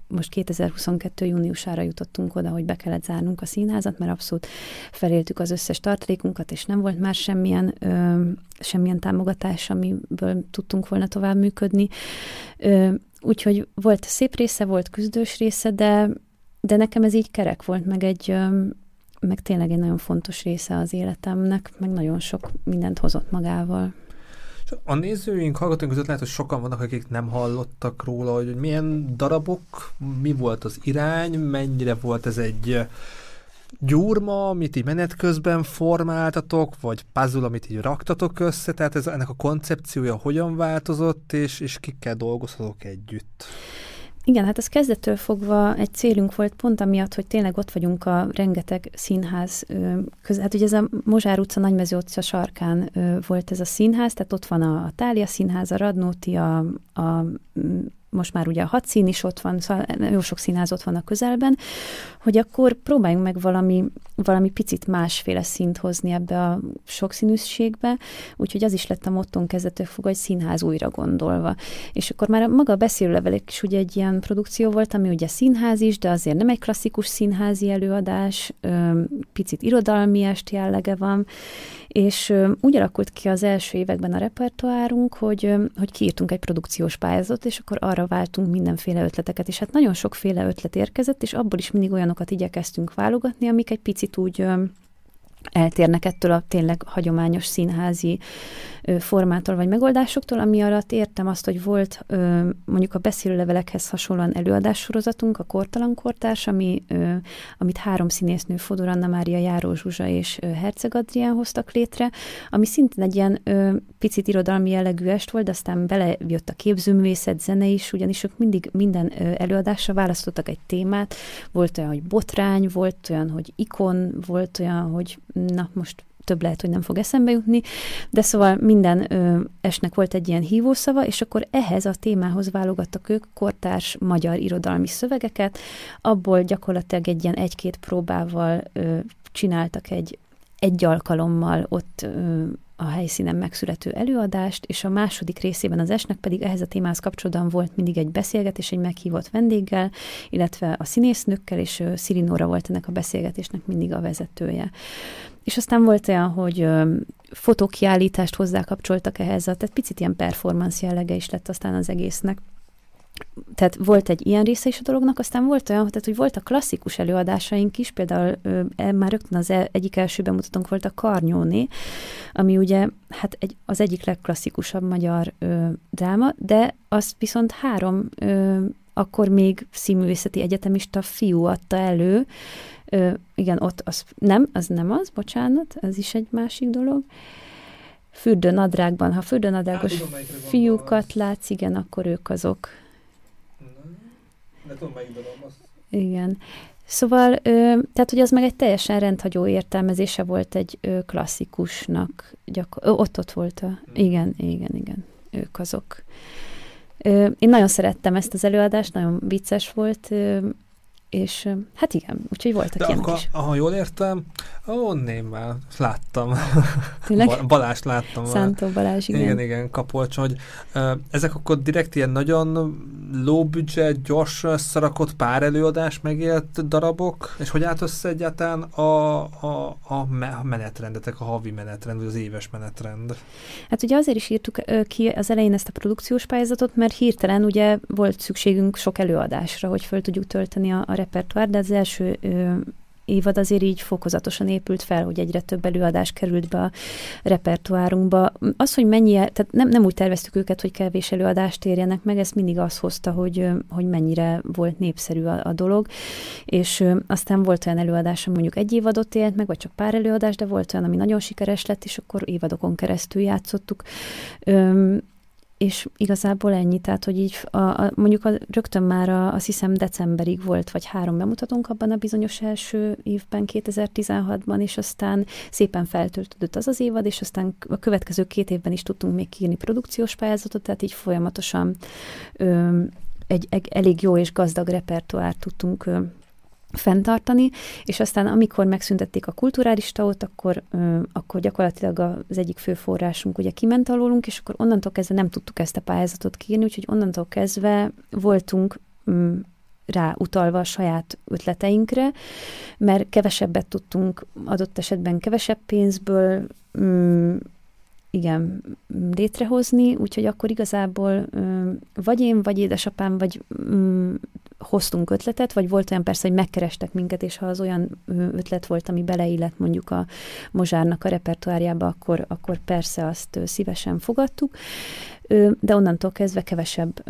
Speaker 2: most 2022. júniusára jutottunk oda, hogy be kellett zárnunk a színházat, mert abszolút feléltük az összes tartalékunkat, és nem volt már semmilyen, ö, semmilyen támogatás, amiből tudtunk volna tovább működni. Ö, úgyhogy volt szép része, volt küzdős része, de de nekem ez így kerek volt, meg egy, meg tényleg egy nagyon fontos része az életemnek, meg nagyon sok mindent hozott magával.
Speaker 1: A nézőink, hallgatóink között lehet, hogy sokan vannak, akik nem hallottak róla, hogy milyen darabok, mi volt az irány, mennyire volt ez egy gyúrma, amit így menet közben formáltatok, vagy puzzle, amit így raktatok össze, tehát ez, ennek a koncepciója hogyan változott, és, és kikkel dolgozhatok együtt?
Speaker 2: Igen, hát ez kezdettől fogva egy célunk volt pont amiatt, hogy tényleg ott vagyunk a rengeteg színház között. Hát ugye ez a Mozsár utca, Nagymező utca sarkán volt ez a színház, tehát ott van a, a Tália színház, a Radnóti, a, a most már ugye a hat szín is ott van, szóval jó sok színház ott van a közelben, hogy akkor próbáljunk meg valami, valami picit másféle szint hozni ebbe a sokszínűségbe, úgyhogy az is lett a motton kezdetől fog, hogy színház újra gondolva. És akkor már maga a beszélőlevelek is ugye egy ilyen produkció volt, ami ugye színház is, de azért nem egy klasszikus színházi előadás, picit irodalmi est jellege van, és úgy alakult ki az első években a repertoárunk, hogy, hogy kiírtunk egy produkciós pályázatot, és akkor arra váltunk mindenféle ötleteket, és hát nagyon sokféle ötlet érkezett, és abból is mindig olyanokat igyekeztünk válogatni, amik egy picit úgy eltérnek ettől a tényleg hagyományos színházi formától vagy megoldásoktól, ami alatt értem azt, hogy volt mondjuk a beszélőlevelekhez hasonlóan előadássorozatunk, a Kortalan Kortárs, ami, amit három színésznő, Fodor Anna Mária, Járó Zsuzsa és Herceg Adrián hoztak létre, ami szintén egy ilyen picit irodalmi jellegű est volt, aztán belejött a képzőművészet, zene is, ugyanis ők mindig minden előadásra választottak egy témát. Volt olyan, hogy botrány, volt olyan, hogy ikon, volt olyan, hogy na most több lehet, hogy nem fog eszembe jutni, de szóval minden ö, esnek volt egy ilyen hívószava, és akkor ehhez a témához válogattak ők kortárs magyar irodalmi szövegeket, abból gyakorlatilag egy ilyen egy-két próbával ö, csináltak egy egy alkalommal ott ö, a helyszínen megszülető előadást, és a második részében az esnek pedig ehhez a témához kapcsolódóan volt mindig egy beszélgetés egy meghívott vendéggel, illetve a színésznőkkel, és Szirinóra volt ennek a beszélgetésnek mindig a vezetője. És aztán volt olyan, hogy fotókiállítást hozzá kapcsoltak ehhez, tehát picit ilyen performance jellege is lett aztán az egésznek. tehát volt egy ilyen része is a dolognak, aztán volt olyan, tehát, hogy voltak klasszikus előadásaink is, például ö, e, már rögtön az e, egyik első bemutatónk volt a Karnyóné, ami ugye hát egy, az egyik legklasszikusabb magyar ö, dráma, de azt viszont három ö, akkor még színművészeti egyetemista fiú adta elő, Ö, igen, ott az nem, az nem az, bocsánat, ez is egy másik dolog. Fürdőnadrágban, ha fürdőnadrágos fiúkat látsz, igen, akkor ők azok.
Speaker 1: De tudom, melyik dolog az.
Speaker 2: Igen. Szóval, ö, tehát, hogy az meg egy teljesen rendhagyó értelmezése volt egy ö, klasszikusnak. Gyakor- ö, ott ott volt a... Hmm. Igen, igen, igen. Ők azok. Ö, én nagyon szerettem ezt az előadást, nagyon vicces volt. Ö, és hát igen, úgyhogy voltak
Speaker 1: De
Speaker 2: ilyenek
Speaker 1: akkor,
Speaker 2: is.
Speaker 1: ha jól értem, már, láttam.
Speaker 2: Tényleg?
Speaker 1: Ba- Balást láttam.
Speaker 2: Szántó Balázs, igen.
Speaker 1: Igen, igen, Kapolcson, hogy ezek akkor direkt ilyen nagyon low budget, gyors szarakott pár előadás megélt darabok, és hogy állt össze egyáltalán a, a, a, me- a menetrendetek, a havi menetrend, vagy az éves menetrend?
Speaker 2: Hát ugye azért is írtuk ki az elején ezt a produkciós pályázatot, mert hirtelen ugye volt szükségünk sok előadásra, hogy föl tudjuk tölteni a, a repertoár, de az első ö, évad azért így fokozatosan épült fel, hogy egyre több előadás került be a repertoárunkba. Az, hogy mennyi, tehát nem, nem úgy terveztük őket, hogy kevés előadást érjenek meg, ez mindig azt hozta, hogy, hogy mennyire volt népszerű a, a dolog, és aztán volt olyan előadás, ami mondjuk egy évadot élt meg, vagy csak pár előadás, de volt olyan, ami nagyon sikeres lett, és akkor évadokon keresztül játszottuk. Öm, és igazából ennyi, tehát hogy így a, a, mondjuk a, rögtön már a, azt hiszem decemberig volt, vagy három bemutatónk abban a bizonyos első évben, 2016-ban, és aztán szépen feltöltődött az az évad, és aztán a következő két évben is tudtunk még kiírni produkciós pályázatot, tehát így folyamatosan ö, egy, egy elég jó és gazdag repertoárt tudtunk ö, fenntartani, és aztán amikor megszüntették a kulturális taót, akkor, ö, akkor gyakorlatilag az egyik fő forrásunk ugye kiment alólunk, és akkor onnantól kezdve nem tudtuk ezt a pályázatot kiírni, úgyhogy onnantól kezdve voltunk mm, rá utalva a saját ötleteinkre, mert kevesebbet tudtunk adott esetben kevesebb pénzből mm, igen, létrehozni, úgyhogy akkor igazából vagy én, vagy édesapám, vagy mm, hoztunk ötletet, vagy volt olyan persze, hogy megkerestek minket, és ha az olyan ötlet volt, ami beleillett mondjuk a Mozsárnak a repertoárjába, akkor, akkor persze azt szívesen fogadtuk, de onnantól kezdve kevesebb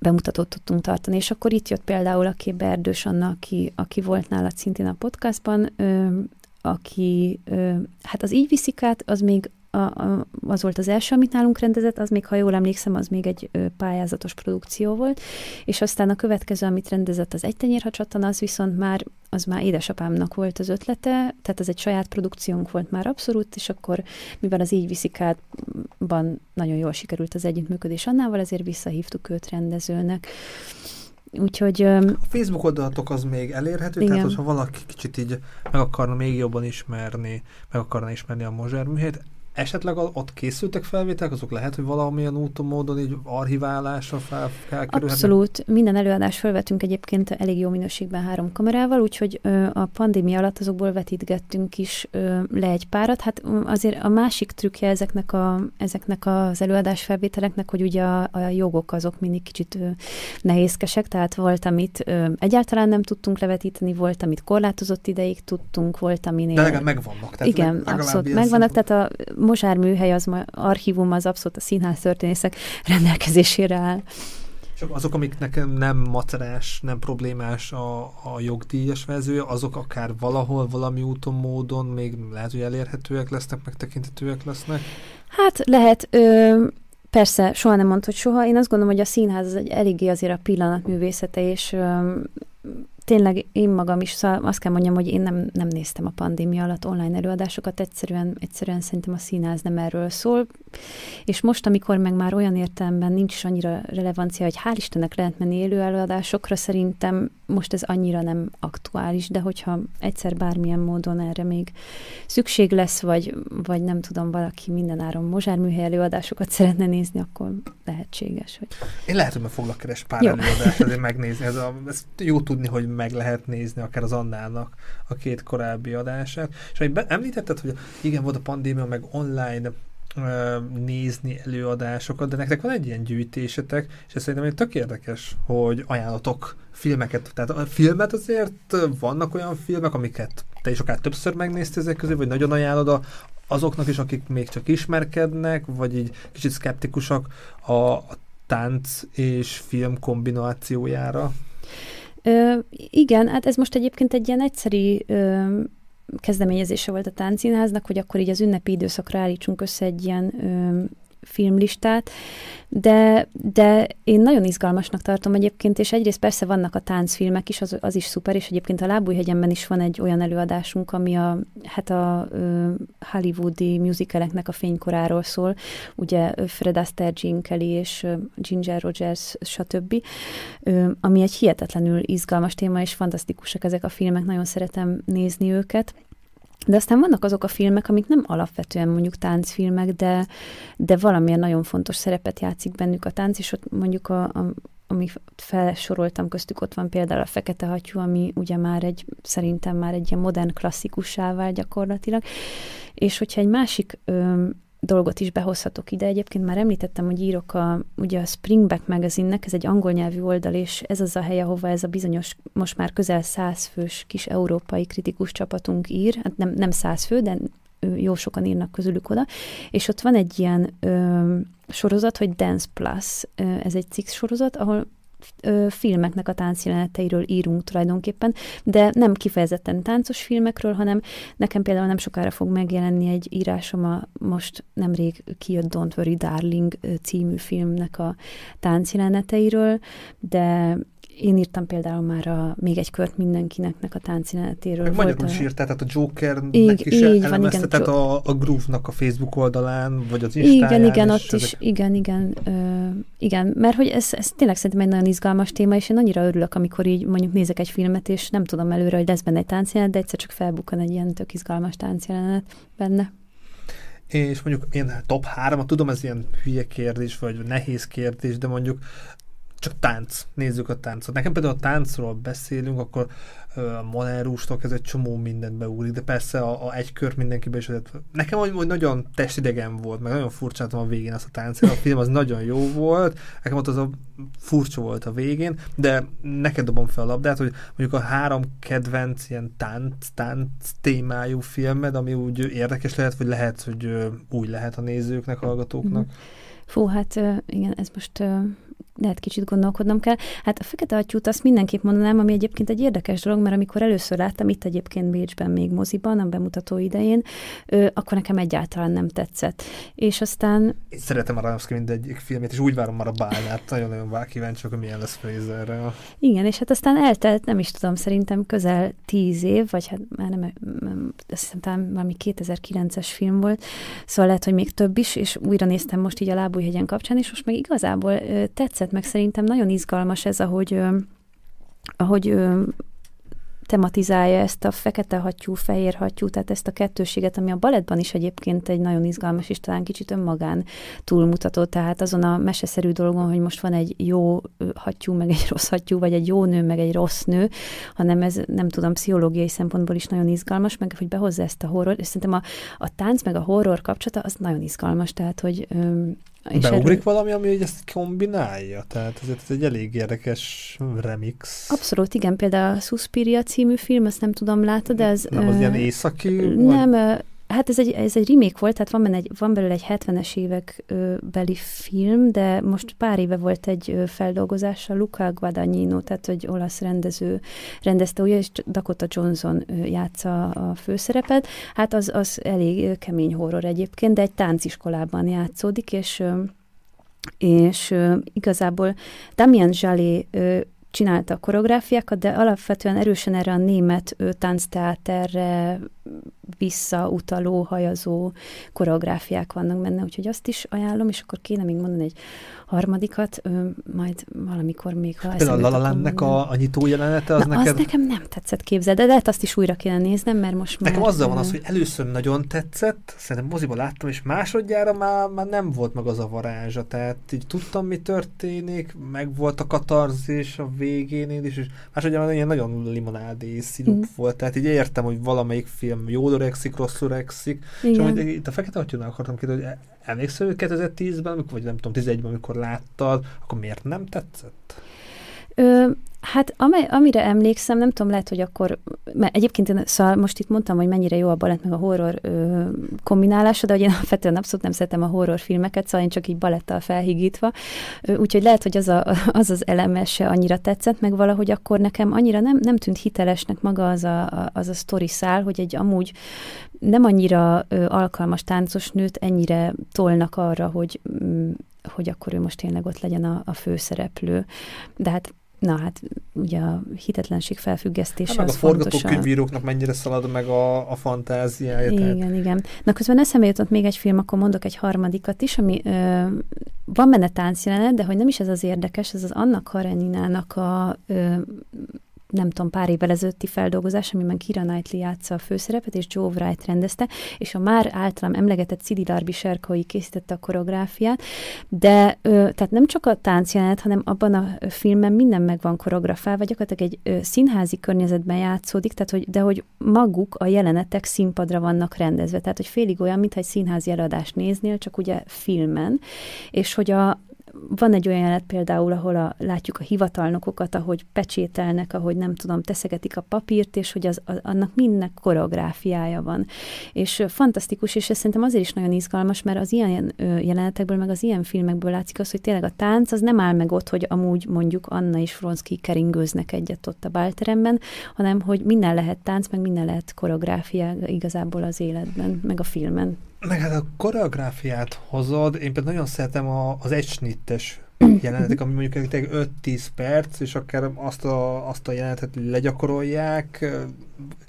Speaker 2: bemutatót tudtunk tartani, és akkor itt jött például a képbe Erdős Anna, aki, aki volt nálad szintén a podcastban, aki, hát az így viszik át, az még a, a, az volt az első, amit nálunk rendezett, az még, ha jól emlékszem, az még egy ö, pályázatos produkció volt, és aztán a következő, amit rendezett, az egy tenyérhacsattan, az viszont már, az már édesapámnak volt az ötlete, tehát ez egy saját produkciónk volt már abszolút, és akkor, mivel az így viszik átban nagyon jól sikerült az együttműködés annával, ezért visszahívtuk őt rendezőnek. Úgyhogy...
Speaker 1: A Facebook oldalatok az még elérhető,
Speaker 2: Igen.
Speaker 1: tehát hogyha valaki kicsit így meg akarna még jobban ismerni, meg akarna ismerni a Mozsár műhelyt, esetleg ott készültek felvételek, azok lehet, hogy valamilyen úton, módon így archiválásra fel kell?
Speaker 2: Abszolút. Minden előadást felvettünk egyébként elég jó minőségben három kamerával, úgyhogy ö, a pandémia alatt azokból vetítgettünk is ö, le egy párat. Hát azért a másik trükkje ezeknek, a, ezeknek az előadás felvételeknek, hogy ugye a, a jogok azok mindig kicsit ö, nehézkesek, tehát volt, amit ö, egyáltalán nem tudtunk levetíteni, volt, amit korlátozott ideig tudtunk, volt, aminél...
Speaker 1: De legalább megvannak. Tehát
Speaker 2: Igen,
Speaker 1: legalább
Speaker 2: abszolút megvannak, tehát a Mozsár műhely, az ma, archívum az abszolút a színház történészek rendelkezésére áll.
Speaker 1: Csak azok, amik nekem nem macerás, nem problémás a, a jogdíjas verziója, azok akár valahol, valami úton, módon még lehet, hogy elérhetőek lesznek, megtekintetőek lesznek.
Speaker 2: Hát lehet, ö, persze, soha nem mondta, hogy soha. Én azt gondolom, hogy a színház az egy eléggé azért a pillanatművészete, és ö, tényleg én magam is, szóval azt kell mondjam, hogy én nem, nem néztem a pandémia alatt online előadásokat, egyszerűen, egyszerűen szerintem a színház nem erről szól. És most, amikor meg már olyan értelemben nincs annyira relevancia, hogy hál' Istennek lehet menni élő előadásokra, szerintem most ez annyira nem aktuális, de hogyha egyszer bármilyen módon erre még szükség lesz, vagy, vagy nem tudom, valaki mindenáron Mozsár műhely előadásokat szeretne nézni, akkor lehetséges. Hogy...
Speaker 1: Én lehet, hogy meg foglak keres pár
Speaker 2: Jó.
Speaker 1: előadást, azért megnézni. Ez, a, ez jó tudni, hogy meg lehet nézni akár az Annának a két korábbi adását. És ahogy be- említetted, hogy igen, volt a pandémia, meg online nézni előadásokat, de nektek van egy ilyen gyűjtésetek, és ez szerintem egy tök érdekes, hogy ajánlatok filmeket. Tehát a filmet azért vannak olyan filmek, amiket te is akár többször megnéztél ezek közül, vagy nagyon ajánlod a, azoknak is, akik még csak ismerkednek, vagy így kicsit szkeptikusak a, a tánc és film kombinációjára?
Speaker 2: Ö, igen, hát ez most egyébként egy ilyen egyszerű ö, kezdeményezése volt a táncszínháznak, hogy akkor így az ünnepi időszakra állítsunk össze egy ilyen ö, filmlistát, de, de én nagyon izgalmasnak tartom egyébként, és egyrészt persze vannak a táncfilmek is, az, az is szuper, és egyébként a Lábújhegyenben is van egy olyan előadásunk, ami a, hát a uh, hollywoodi musicaleknek a fénykoráról szól, ugye Fred Astaire, Gene Kelly és Ginger Rogers, stb., uh, ami egy hihetetlenül izgalmas téma, és fantasztikusak ezek a filmek, nagyon szeretem nézni őket. De aztán vannak azok a filmek, amik nem alapvetően mondjuk táncfilmek, de, de valamilyen nagyon fontos szerepet játszik bennük a tánc, és ott mondjuk a, a ami felsoroltam köztük, ott van például a Fekete Hattyú, ami ugye már egy, szerintem már egy ilyen modern klasszikussá vált gyakorlatilag, és hogyha egy másik dolgot is behozhatok ide. Egyébként már említettem, hogy írok a, ugye a Springback magazinnek, ez egy angol nyelvű oldal, és ez az a hely, ahova ez a bizonyos, most már közel száz fős kis európai kritikus csapatunk ír, hát nem, nem száz fő, de jó sokan írnak közülük oda, és ott van egy ilyen ö, sorozat, hogy Dance Plus, ez egy cikk sorozat, ahol filmeknek a táncjeleneteiről írunk tulajdonképpen, de nem kifejezetten táncos filmekről, hanem nekem például nem sokára fog megjelenni egy írásom a most nemrég kijött Don't Worry Darling című filmnek a táncjeleneteiről, de én írtam például már a, még egy kört mindenkineknek a táncszínetéről.
Speaker 1: Meg magyarul is írt, tehát a Jokernek így, is így van, igen, tehát a, a Groove-nak a Facebook oldalán, vagy az Instagram.
Speaker 2: Igen, igen, ott ezek... is, igen, igen, ö, igen, mert hogy ez, ez tényleg szerintem egy nagyon izgalmas téma, és én annyira örülök, amikor így mondjuk nézek egy filmet, és nem tudom előre, hogy lesz benne egy táncjelenet, de egyszer csak felbukkan egy ilyen tök izgalmas táncjelenet benne
Speaker 1: és mondjuk én top 3 tudom, ez ilyen hülye kérdés, vagy nehéz kérdés, de mondjuk csak tánc, nézzük a táncot. Nekem például a táncról beszélünk, akkor a Monerústól ez egy csomó mindent beugrik, de persze a, a egy kör mindenkiben is. Nekem hogy, hogy nagyon testidegen volt, meg nagyon furcsáltam a végén azt a táncot. A film az nagyon jó volt, nekem ott az a furcsa volt a végén, de neked dobom fel a labdát, hogy mondjuk a három kedvenc ilyen tánc, tánc témájú filmed, ami úgy érdekes lehet, vagy lehet, hogy új lehet a nézőknek, hallgatóknak.
Speaker 2: Fú, hát igen, ez most lehet kicsit gondolkodnom kell. Hát a Fekete Atyút azt mindenképp mondanám, ami egyébként egy érdekes dolog, mert amikor először láttam itt egyébként Bécsben még moziban, a bemutató idején, ö, akkor nekem egyáltalán nem tetszett. És aztán...
Speaker 1: Én szeretem a Radomszki mindegyik filmét, és úgy várom már a bálnát, nagyon-nagyon vár kíváncsiak, hogy milyen lesz Fraserre.
Speaker 2: Igen, és hát aztán eltelt, nem is tudom, szerintem közel tíz év, vagy hát már nem, nem azt hiszem talán valami 2009-es film volt, szóval lehet, hogy még több is, és újra néztem most így a Lábújhegyen kapcsán, és most meg igazából tetszett tetszett, meg szerintem nagyon izgalmas ez, ahogy, ahogy tematizálja ezt a fekete hattyú, fehér hattyú, tehát ezt a kettőséget, ami a balettban is egyébként egy nagyon izgalmas, és talán kicsit önmagán túlmutató, tehát azon a meseszerű dolgon, hogy most van egy jó hattyú, meg egy rossz hattyú, vagy egy jó nő, meg egy rossz nő, hanem ez nem tudom, pszichológiai szempontból is nagyon izgalmas, meg hogy behozza ezt a horror, és szerintem a, a tánc meg a horror kapcsolata az nagyon izgalmas, tehát hogy
Speaker 1: és Beugrik erről... valami, ami ezt kombinálja? Tehát ez, ez egy elég érdekes remix.
Speaker 2: Abszolút, igen. Például a Suspiria című film, azt nem tudom, látod, de ez...
Speaker 1: Nem, az uh, ilyen északi?
Speaker 2: Nem, vagy? Hát ez egy, ez egy remake volt, tehát van, benne egy, van belőle egy 70-es évek ö, beli film, de most pár éve volt egy ö, feldolgozása, Luca Guadagnino, tehát egy olasz rendező rendezte újra, és Dakota Johnson ö, játsza a főszerepet. Hát az, az elég ö, kemény horror egyébként, de egy tánciskolában játszódik, és ö, és ö, igazából Damien ö, csinálta a koreográfiákat, de alapvetően erősen erre a német táncteáterre visszautaló, hajazó koreográfiák vannak benne, úgyhogy azt is ajánlom, és akkor kéne még mondani egy harmadikat, ö, majd valamikor még,
Speaker 1: ha Például a Lalannek a, a nyitó jelenete, az
Speaker 2: Na,
Speaker 1: neked...
Speaker 2: az nekem nem tetszett, képzeld, de lehet azt is újra kéne néznem, mert most
Speaker 1: Nekem már... azzal van az, hogy először nagyon tetszett, szerintem moziba láttam, és másodjára már, már nem volt meg az a varázsa, tehát így tudtam, mi történik, meg volt a katarzis a végén is, és másodjára ilyen nagyon limonádé szirup mm. volt, tehát így értem, hogy valamelyik film jól öregszik, rosszul öregszik. És amúgy itt a Fekete Atyónál akartam kérdezni, hogy emlékszel, hogy 2010-ben, vagy nem tudom, 11-ben, amikor láttad, akkor miért nem tetszett?
Speaker 2: Ö, Hát amely, amire emlékszem, nem tudom, lehet, hogy akkor, mert egyébként én szóval most itt mondtam, hogy mennyire jó a balett meg a horror ö, kombinálása, de hogy én alapvetően abszolút nem szeretem a horror filmeket, szóval én csak így balettal felhigítva, úgyhogy lehet, hogy az, a, az az eleme se annyira tetszett, meg valahogy akkor nekem annyira nem, nem tűnt hitelesnek maga az a, az a sztori szál, hogy egy amúgy nem annyira ö, alkalmas táncos nőt ennyire tolnak arra, hogy mm, hogy akkor ő most tényleg ott legyen a, a főszereplő. De hát Na hát ugye a hitetlenség felfüggesztése hát
Speaker 1: meg a forgatókönyvíróknak mennyire szalad meg a, a fantáziája.
Speaker 2: Igen, tehát. igen. Na közben eszembe jutott még egy film, akkor mondok egy harmadikat is, ami ö, van benne táncjelenet, de hogy nem is ez az érdekes, ez az Anna Kareninának a ö, nem tudom, pár évvel ezelőtti feldolgozás, amiben Kira Knightley játsza a főszerepet, és Joe Wright rendezte, és a már általam emlegetett Cidi Darby Serkoi készítette a koreográfiát, de ö, tehát nem csak a táncjelenet, hanem abban a filmben minden meg van koreografálva, gyakorlatilag egy ö, színházi környezetben játszódik, tehát hogy, de hogy maguk a jelenetek színpadra vannak rendezve, tehát hogy félig olyan, mintha egy színházi előadást néznél, csak ugye filmen, és hogy a, van egy olyan jelenet például, ahol a, látjuk a hivatalnokokat, ahogy pecsételnek, ahogy nem tudom, teszegetik a papírt, és hogy az, a, annak mindnek koreográfiája van. És fantasztikus, és ez szerintem azért is nagyon izgalmas, mert az ilyen jelenetekből, meg az ilyen filmekből látszik az, hogy tényleg a tánc az nem áll meg ott, hogy amúgy mondjuk Anna és Fronszki keringőznek egyet ott a bálteremben, hanem hogy minden lehet tánc, meg minden lehet koreográfia igazából az életben, meg a filmen.
Speaker 1: Meg hát a koreográfiát hozod, én például nagyon szeretem a, az egysnittes jelenetek, ami mondjuk 5-10 perc, és akár azt a, azt a jelenetet legyakorolják,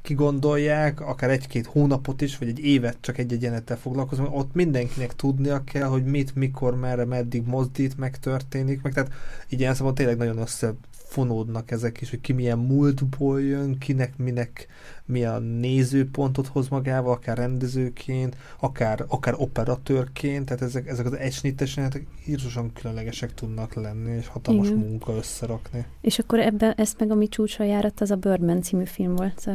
Speaker 1: kigondolják, akár egy-két hónapot is, vagy egy évet csak egy-egy jelenettel foglalkozom, ott mindenkinek tudnia kell, hogy mit, mikor, merre, meddig mozdít, megtörténik, meg tehát így ilyen szóval tényleg nagyon összefonódnak ezek is, hogy ki milyen múltból jön, kinek minek milyen nézőpontot hoz magával, akár rendezőként, akár, akár operatőrként, tehát ezek, ezek az egysnittes jelenetek írtosan különlegesek tudnak lenni, és hatalmas Igen. munka összerakni.
Speaker 2: És akkor ebben ezt meg ami csúcsra járat, az a Birdman című film volt,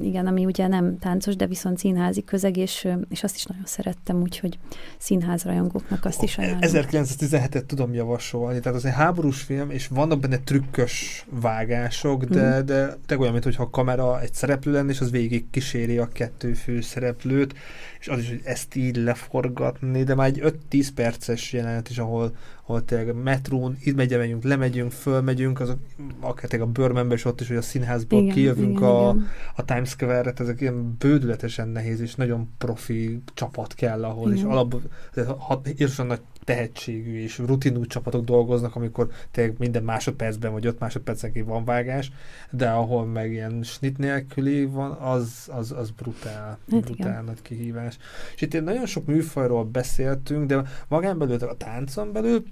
Speaker 2: igen, ami ugye nem táncos, de viszont színházi közeg, és, és azt is nagyon szerettem, úgyhogy színházrajongóknak azt is ajánlom.
Speaker 1: 1917-et tudom javasolni, tehát az egy háborús film, és vannak benne trükkös vágások, de, mm. de, de olyan, mintha a kamera egy szereplő lenne, és az végig kíséri a kettő főszereplőt, és az is, hogy ezt így leforgatni, de már egy 5-10 perces jelenet is, ahol, ahol tényleg metrón, itt megy, megyünk, lemegyünk, fölmegyünk, azok, akár a bőrmenbe is ott is, hogy a színházból igen, kijövünk igen, a, igen. a Times Square-re, ezek ilyen bődületesen nehéz, és nagyon profi csapat kell ahol, igen. és alapból írtosan nagy tehetségű és rutinú csapatok dolgoznak, amikor tényleg minden másodpercben vagy öt másodpercenként van vágás, de ahol meg ilyen snit nélküli van, az, az, az brutál, hát brutál nagy kihívás. És itt nagyon sok műfajról beszéltünk, de magán belül, a táncon belül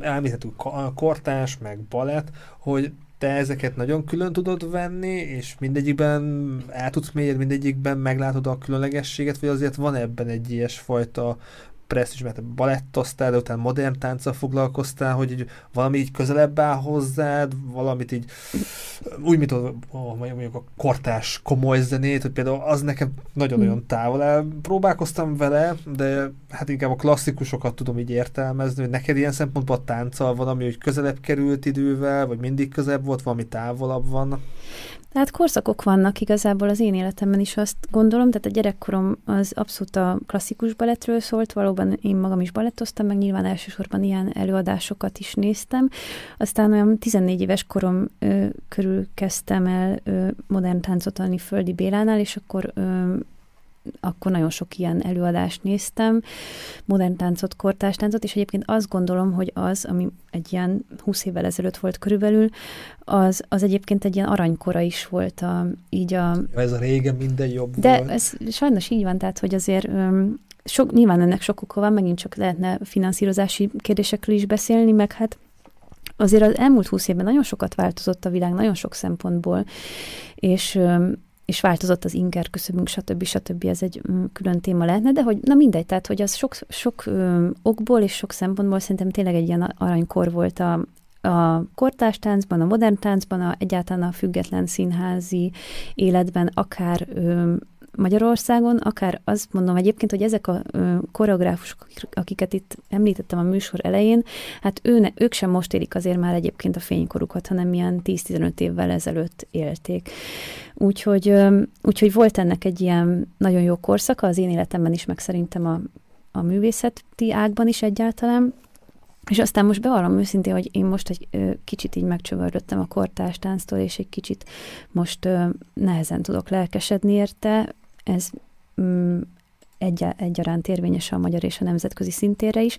Speaker 1: említhetünk kortás, meg balett, hogy te ezeket nagyon külön tudod venni, és mindegyikben el tudsz mélyed, mindegyikben meglátod a különlegességet, vagy azért van ebben egy ilyesfajta presztis, mert balettoztál, de utána modern tánccal foglalkoztál, hogy így valami így közelebb áll hozzád, valamit így úgy, mint a, mondjuk a kortás komoly zenét, hogy például az nekem nagyon-nagyon hmm. távol el. Próbálkoztam vele, de hát inkább a klasszikusokat tudom így értelmezni, hogy neked ilyen szempontból a tánccal van, ami hogy közelebb került idővel, vagy mindig közebb volt, valami távolabb van.
Speaker 2: Tehát korszakok vannak igazából az én életemben is azt gondolom, tehát a gyerekkorom az abszolút a klasszikus balettről szólt, valóban én magam is balettoztam, meg nyilván elsősorban ilyen előadásokat is néztem. Aztán olyan 14 éves korom ö, körül kezdtem el ö, modern táncot tanulni Földi Bélánál, és akkor ö, akkor nagyon sok ilyen előadást néztem, modern táncot, kortárs táncot, és egyébként azt gondolom, hogy az, ami egy ilyen 20 évvel ezelőtt volt körülbelül, az, az egyébként egy ilyen aranykora is volt a, így a...
Speaker 1: Ez a régen minden jobb
Speaker 2: De volt. ez sajnos így van, tehát, hogy azért sok, nyilván ennek sok oka van, megint csak lehetne finanszírozási kérdésekről is beszélni, meg hát azért az elmúlt húsz évben nagyon sokat változott a világ, nagyon sok szempontból, és és változott az inger küszöbünk, stb. stb. Ez egy mm, külön téma lehetne, de hogy na mindegy, tehát hogy az sok, sok ö, okból és sok szempontból szerintem tényleg egy ilyen aranykor volt a, a kortárs táncban, a modern táncban, a, egyáltalán a független színházi életben, akár ö, Magyarországon, akár azt mondom egyébként, hogy ezek a koreográfusok, akiket itt említettem a műsor elején, hát ő ne, ők sem most élik azért már egyébként a fénykorukat, hanem ilyen 10-15 évvel ezelőtt élték. Úgyhogy, úgyhogy volt ennek egy ilyen nagyon jó korszaka az én életemben is, meg szerintem a, a művészeti ágban is egyáltalán, és aztán most bevallom őszintén, hogy én most egy ö, kicsit így megcsömörödtem a kortárs tánctól, és egy kicsit most ö, nehezen tudok lelkesedni érte. Ez mm, egy, egyaránt érvényes a magyar és a nemzetközi szintére is,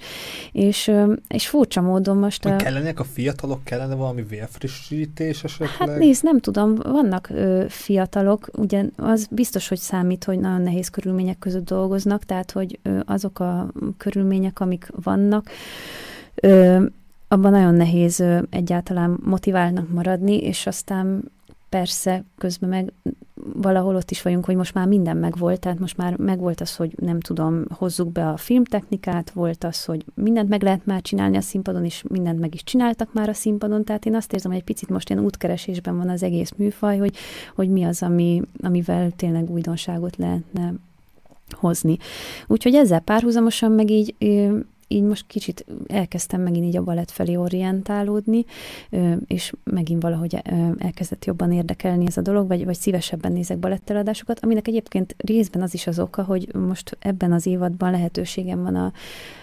Speaker 2: és, és furcsa módon most...
Speaker 1: A... Kellenek a fiatalok, kellene valami vérfrissítés esetleg?
Speaker 2: Hát nézd, nem tudom, vannak ö, fiatalok, ugye az biztos, hogy számít, hogy nagyon nehéz körülmények között dolgoznak, tehát hogy ö, azok a körülmények, amik vannak, ö, abban nagyon nehéz ö, egyáltalán motiválnak maradni, és aztán persze közben meg valahol ott is vagyunk, hogy most már minden megvolt, tehát most már megvolt az, hogy nem tudom, hozzuk be a filmtechnikát, volt az, hogy mindent meg lehet már csinálni a színpadon, és mindent meg is csináltak már a színpadon, tehát én azt érzem, hogy egy picit most ilyen útkeresésben van az egész műfaj, hogy, hogy mi az, ami, amivel tényleg újdonságot lehetne hozni. Úgyhogy ezzel párhuzamosan meg így így most kicsit elkezdtem megint így a balett felé orientálódni, és megint valahogy elkezdett jobban érdekelni ez a dolog, vagy, vagy szívesebben nézek baletteladásokat, aminek egyébként részben az is az oka, hogy most ebben az évadban lehetőségem van a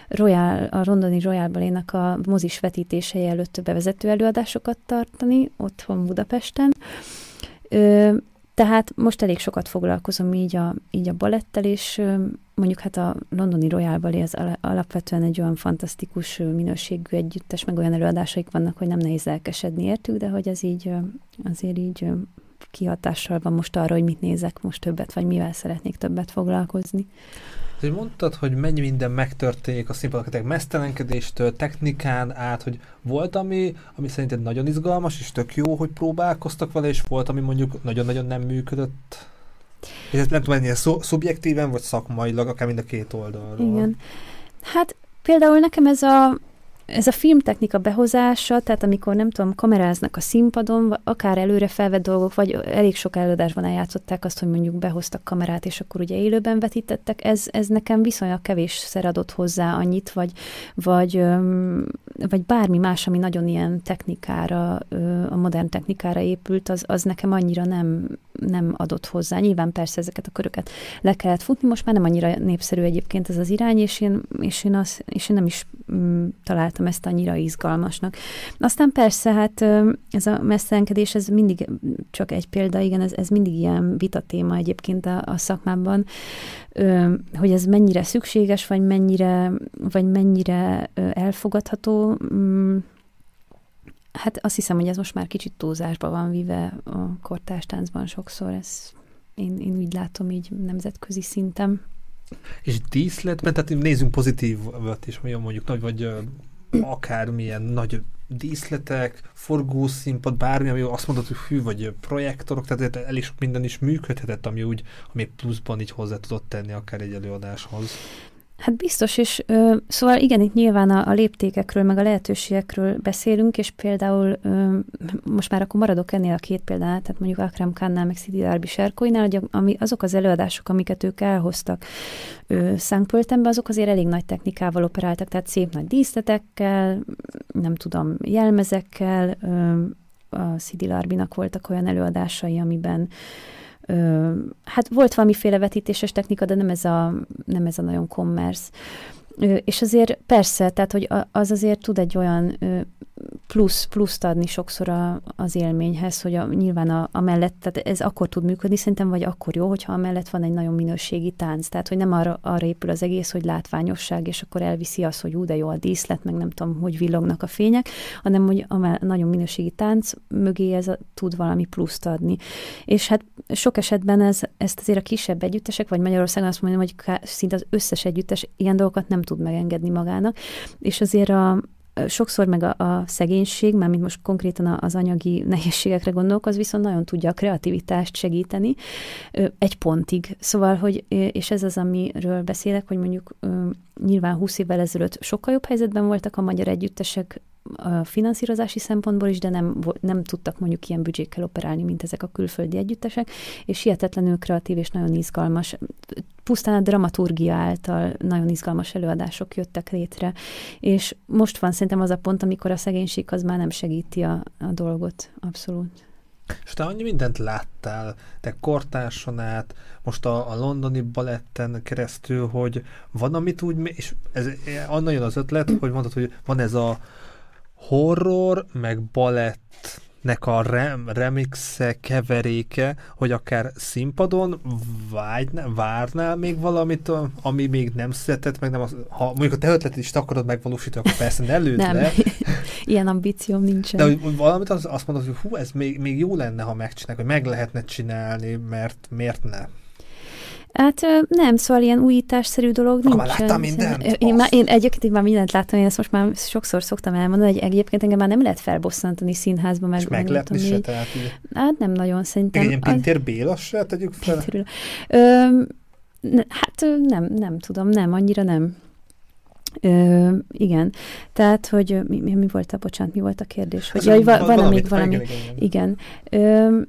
Speaker 2: Royal, a Rondoni Royal Balénak a mozis vetítése előtt bevezető előadásokat tartani, otthon Budapesten. Tehát most elég sokat foglalkozom így a, így a balettel, és mondjuk hát a londoni Royal Ballet az alapvetően egy olyan fantasztikus minőségű együttes, meg olyan előadásaik vannak, hogy nem nehéz elkesedni értük, de hogy ez így azért így kihatással van most arra, hogy mit nézek most többet, vagy mivel szeretnék többet foglalkozni.
Speaker 1: Hogy mondtad, hogy mennyi minden megtörténik a színpadon, mesztelenkedéstől, technikán át, hogy volt ami, ami szerinted nagyon izgalmas, és tök jó, hogy próbálkoztak vele, és volt, ami mondjuk nagyon-nagyon nem működött? És ezt nem tudom, ennél szubjektíven, vagy szakmailag, akár mind a két oldalról.
Speaker 2: Igen. Hát például nekem ez a ez a filmtechnika behozása, tehát amikor nem tudom, kameráznak a színpadon, akár előre felvett dolgok, vagy elég sok előadásban eljátszották azt, hogy mondjuk behoztak kamerát, és akkor ugye élőben vetítettek, ez, ez nekem viszonylag kevésszer adott hozzá annyit, vagy, vagy, vagy bármi más, ami nagyon ilyen technikára, a modern technikára épült, az, az nekem annyira nem, nem adott hozzá. Nyilván persze ezeket a köröket le kellett futni, most már nem annyira népszerű egyébként ez az irány, és én, és én, az, és én nem is mm, találtam ezt annyira izgalmasnak. Aztán persze, hát ez a messzelenkedés, ez mindig csak egy példa, igen, ez, ez mindig ilyen vita téma egyébként a, a szakmában, hogy ez mennyire szükséges, vagy mennyire, vagy mennyire elfogadható, mm, Hát azt hiszem, hogy ez most már kicsit túlzásba van vive a kortástáncban sokszor, ez én, én úgy látom így nemzetközi szinten.
Speaker 1: És díszletben, tehát nézzünk pozitívat is, mondjuk nagy vagy akármilyen nagy díszletek, forgószínpad, bármi, ami azt mondod, hogy hű, vagy projektorok, tehát elég sok minden is működhetett, ami úgy, ami pluszban így hozzá tudott tenni akár egy előadáshoz.
Speaker 2: Hát biztos, és ö, szóval igen, itt nyilván a, a léptékekről, meg a lehetőségekről beszélünk, és például ö, most már akkor maradok ennél a két példánál, tehát mondjuk Akram Khánnál, meg Szidi Darby Serkoinál, hogy ami, azok az előadások, amiket ők elhoztak Szánkpöltembe, azok azért elég nagy technikával operáltak, tehát szép nagy díszletekkel, nem tudom, jelmezekkel, ö, a Szidi Larbinak voltak olyan előadásai, amiben ö, hát volt valamiféle vetítéses technika, de nem ez a, nem ez a nagyon commerce. És azért persze, tehát hogy az azért tud egy olyan plusz, pluszt adni sokszor a, az élményhez, hogy a, nyilván a, a mellett, tehát ez akkor tud működni szerintem, vagy akkor jó, hogyha a mellett van egy nagyon minőségi tánc. Tehát, hogy nem arra, arra épül az egész, hogy látványosság, és akkor elviszi azt, hogy ú, de jó a díszlet, meg nem tudom, hogy villognak a fények, hanem, hogy a nagyon minőségi tánc mögé ez a, tud valami pluszt adni. És hát sok esetben ez, ezt azért a kisebb együttesek, vagy Magyarországon azt mondom, hogy szinte az összes együttes ilyen dolgokat nem tud megengedni magának, és azért a, sokszor meg a, a szegénység, mármint most konkrétan az anyagi nehézségekre gondolok, az viszont nagyon tudja a kreativitást segíteni egy pontig. Szóval, hogy, és ez az, amiről beszélek, hogy mondjuk nyilván 20 évvel ezelőtt sokkal jobb helyzetben voltak a magyar együttesek, a finanszírozási szempontból is, de nem, nem tudtak mondjuk ilyen büdzsékkel operálni, mint ezek a külföldi együttesek, és hihetetlenül kreatív és nagyon izgalmas pusztán a dramaturgia által nagyon izgalmas előadások jöttek létre, és most van szerintem az a pont, amikor a szegénység az már nem segíti a, a dolgot, abszolút.
Speaker 1: És te annyi mindent láttál, te kortárson át, most a, a londoni baletten keresztül, hogy van, amit úgy, és ez, annak jön az ötlet, hogy mondod, hogy van ez a horror, meg balett nek a rem, remixe, keveréke, hogy akár színpadon vágynál, várnál még valamit, ami még nem született, meg nem az, ha mondjuk a te ötletet is akarod megvalósítani, akkor persze ne lőd
Speaker 2: nem.
Speaker 1: le.
Speaker 2: Ilyen ambícióm nincsen.
Speaker 1: De hogy valamit az, azt mondod, hogy hú, ez még, még jó lenne, ha megcsinálják, hogy meg lehetne csinálni, mert miért ne?
Speaker 2: Hát nem, szóval ilyen újításszerű dolog nincs.
Speaker 1: Már láttam mindent?
Speaker 2: Én, már, én egyébként én már mindent láttam, én ezt most már sokszor szoktam elmondani, hogy egyébként engem már nem lehet felbosszantani színházba. Meg,
Speaker 1: És meglepni se, tehát.
Speaker 2: Hát nem nagyon szerintem.
Speaker 1: Egy ilyen Pintér Béla se tegyük fel?
Speaker 2: Ö, hát nem, nem tudom, nem, annyira nem. Ö, igen, tehát, hogy mi, mi, mi volt a, bocsánat, mi volt a kérdés? Hogy, jaj, van, van még valami. Igen. igen. Ö,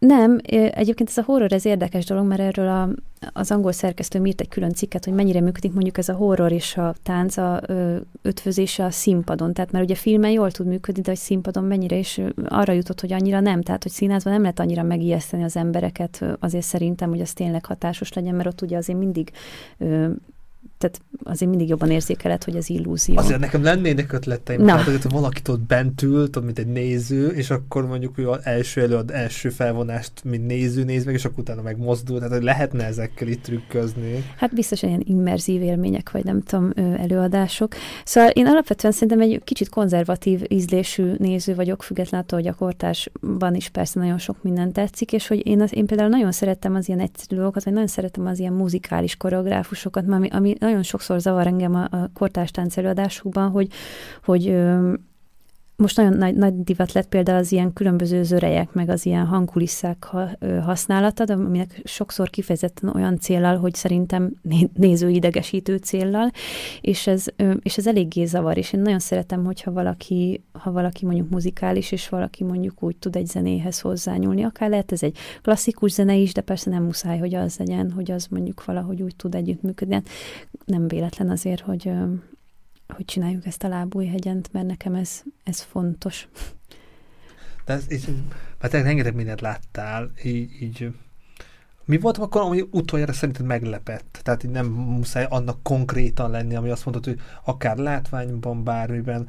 Speaker 2: nem, egyébként ez a horror, ez érdekes dolog, mert erről a, az angol szerkesztő írt egy külön cikket, hogy mennyire működik mondjuk ez a horror és a tánc, a ö, ötvözése a színpadon. Tehát mert ugye filmen jól tud működni, de hogy színpadon mennyire, és arra jutott, hogy annyira nem. Tehát, hogy színházban nem lehet annyira megijeszteni az embereket, azért szerintem, hogy az tényleg hatásos legyen, mert ott ugye azért mindig ö, tehát azért mindig jobban érzékeled, hogy az illúzió.
Speaker 1: Azért nekem lennének ötleteim, Na. tehát, hogy valakit ott bent ül, mint egy néző, és akkor mondjuk ő az első előad, első felvonást, mint néző néz meg, és akkor utána megmozdul, tehát hogy lehetne ezekkel itt trükközni.
Speaker 2: Hát biztos ilyen immerzív élmények, vagy nem tudom, előadások. Szóval én alapvetően szerintem egy kicsit konzervatív ízlésű néző vagyok, függetlenül attól, hogy a kortásban is persze nagyon sok minden tetszik, és hogy én, az, én például nagyon szerettem az ilyen egyszerű dolgokat, vagy nagyon szeretem az ilyen muzikális koreográfusokat, ami, ami nagyon sokszor zavar engem a, a kortárs előadásokban, hogy, hogy most nagyon nagy, nagy divat lett például az ilyen különböző zörejek, meg az ilyen hangkulisszák használata, de aminek sokszor kifejezetten olyan célral, hogy szerintem nézőidegesítő céllal, és ez, és ez eléggé zavar, és én nagyon szeretem, hogyha valaki, ha valaki mondjuk muzikális, és valaki mondjuk úgy tud egy zenéhez hozzányúlni, akár lehet ez egy klasszikus zene is, de persze nem muszáj, hogy az legyen, hogy az mondjuk valahogy úgy tud együttműködni. Hát nem véletlen azért, hogy hogy csináljuk ezt a lábújhegyent, mert nekem ez, ez fontos.
Speaker 1: De ez, és, hát rengeteg mindent láttál, így, így mi volt akkor, ami utoljára szerinted meglepett? Tehát így nem muszáj annak konkrétan lenni, ami azt mondod, hogy akár látványban, bármiben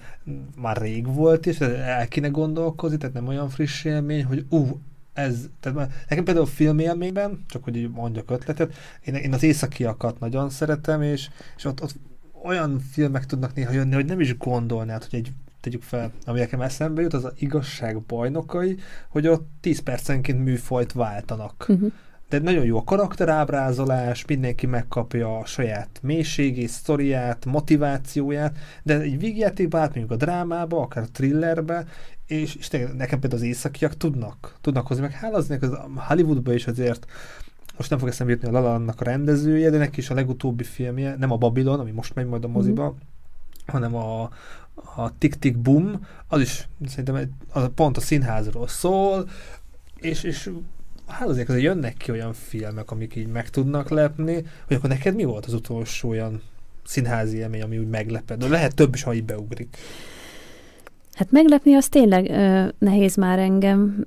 Speaker 1: már rég volt, és el kéne gondolkozni, tehát nem olyan friss élmény, hogy ú, ez, tehát nekem például filmélményben, csak hogy így mondjak ötletet, én, én az északiakat nagyon szeretem, és, és ott, ott olyan filmek tudnak néha jönni, hogy nem is gondolnád, hogy egy tegyük fel, ami nekem eszembe jut, az a igazság bajnokai, hogy ott 10 percenként műfajt váltanak. Uh-huh. De nagyon jó a karakterábrázolás, mindenki megkapja a saját mélységét, sztoriát, motivációját, de egy vígjátékba átmegyünk a drámába, akár a thrillerbe, és, és nekem például az északiak tudnak, tudnak hozni, meg hálazni, az Hollywoodban is azért most nem fog eszembe jutni a Lalannak a rendezője, de neki is a legutóbbi filmje, nem a Babylon, ami most megy majd a moziba, mm. hanem a, a Tick Tick Boom, az is szerintem az pont a színházról szól, és, és hát azért azért jönnek ki olyan filmek, amik így meg tudnak lepni, hogy akkor neked mi volt az utolsó olyan színházi élmény, ami úgy meglepett? De lehet több is, ha így beugrik.
Speaker 2: Hát meglepni az tényleg ö, nehéz már engem.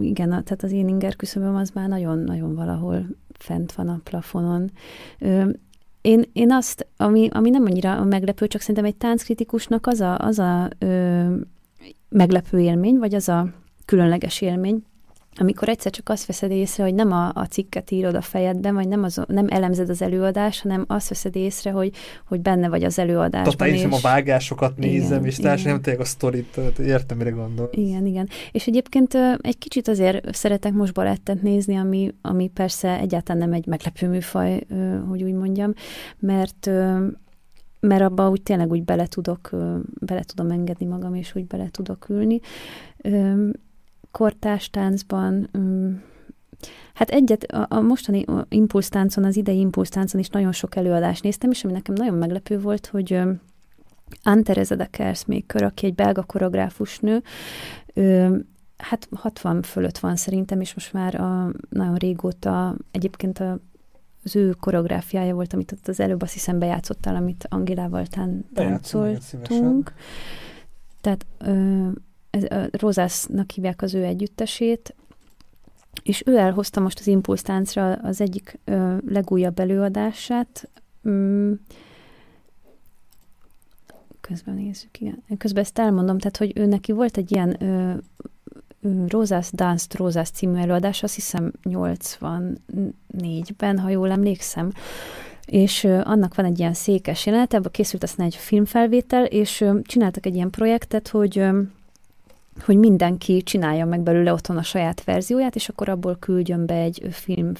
Speaker 2: Igen, tehát az én inger küszöböm az már nagyon-nagyon valahol fent van a plafonon. Ö, én, én azt, ami, ami nem annyira meglepő, csak szerintem egy tánckritikusnak az a, az a ö, meglepő élmény, vagy az a különleges élmény, amikor egyszer csak azt veszed észre, hogy nem a, a cikket írod a fejedben, vagy nem, az, nem elemzed az előadást, hanem azt veszed észre, hogy, hogy benne vagy az előadásban.
Speaker 1: Tehát én és... a vágásokat nézem, igen, és társadalmi nem tényleg a sztorit, értem, mire gondol.
Speaker 2: Igen, igen. És egyébként egy kicsit azért szeretek most balettet nézni, ami, ami persze egyáltalán nem egy meglepő műfaj, hogy úgy mondjam, mert mert abba úgy tényleg úgy bele tudok, bele tudom engedni magam, és úgy bele tudok ülni kortástáncban, hát egyet a, a mostani impulsztáncon, az idei impulsztáncon is nagyon sok előadást néztem, és ami nekem nagyon meglepő volt, hogy Antereza de Kersmaker, aki egy belga koreográfus nő, ő, hát 60 fölött van szerintem, és most már a, nagyon régóta egyébként a, az ő koreográfiája volt, amit ott az előbb azt hiszem bejátszottál, amit Angilával tán, táncoltunk. Tehát ö, Rozásznak hívják az ő együttesét, és ő elhozta most az Impulsztáncra az egyik ö, legújabb előadását. Mm, közben nézzük, igen. Közben ezt elmondom, tehát, hogy ő neki volt egy ilyen ö, Rózász Dance Rózász című előadás, azt hiszem 84-ben, ha jól emlékszem, és annak van egy ilyen székes jelenet, ebből készült aztán egy filmfelvétel, és csináltak egy ilyen projektet, hogy hogy mindenki csinálja meg belőle otthon a saját verzióját, és akkor abból küldjön be egy film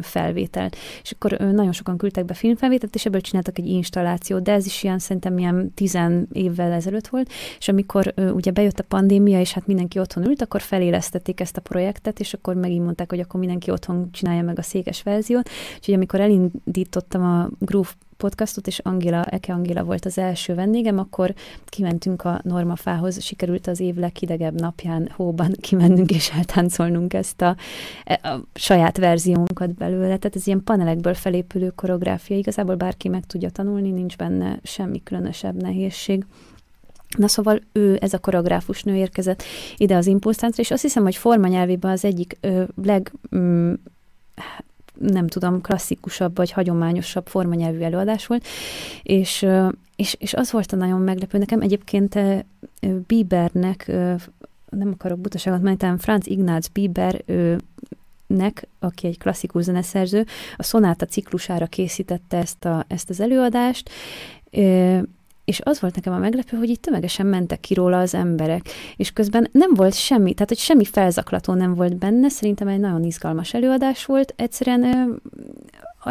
Speaker 2: felvételt. És akkor nagyon sokan küldtek be filmfelvételt, és ebből csináltak egy installációt, de ez is ilyen szerintem ilyen tizen évvel ezelőtt volt, és amikor ugye bejött a pandémia, és hát mindenki otthon ült, akkor felélesztették ezt a projektet, és akkor megint mondták, hogy akkor mindenki otthon csinálja meg a székes verziót. Úgyhogy amikor elindítottam a Groove podcastot, és Angela, Eke Angela volt az első vendégem, akkor kimentünk a Normafához, sikerült az év leghidegebb napján hóban kimennünk és eltáncolnunk ezt a, e, a saját verziónkat belőle. Tehát ez ilyen panelekből felépülő koreográfia, igazából bárki meg tudja tanulni, nincs benne semmi különösebb nehézség. Na szóval ő, ez a koreográfus nő érkezett ide az impulsztáncra, és azt hiszem, hogy formanyelvében az egyik ö, leg mm, nem tudom, klasszikusabb vagy hagyományosabb formanyelvű előadás volt, és, és, és az volt a nagyon meglepő. Nekem egyébként Biebernek, nem akarok butaságot mondani, Franz Ignaz Bieber nek, aki egy klasszikus zeneszerző, a szonáta ciklusára készítette ezt, a, ezt az előadást, és az volt nekem a meglepő, hogy itt tömegesen mentek ki róla az emberek, és közben nem volt semmi, tehát hogy semmi felzaklató nem volt benne, szerintem egy nagyon izgalmas előadás volt, egyszerűen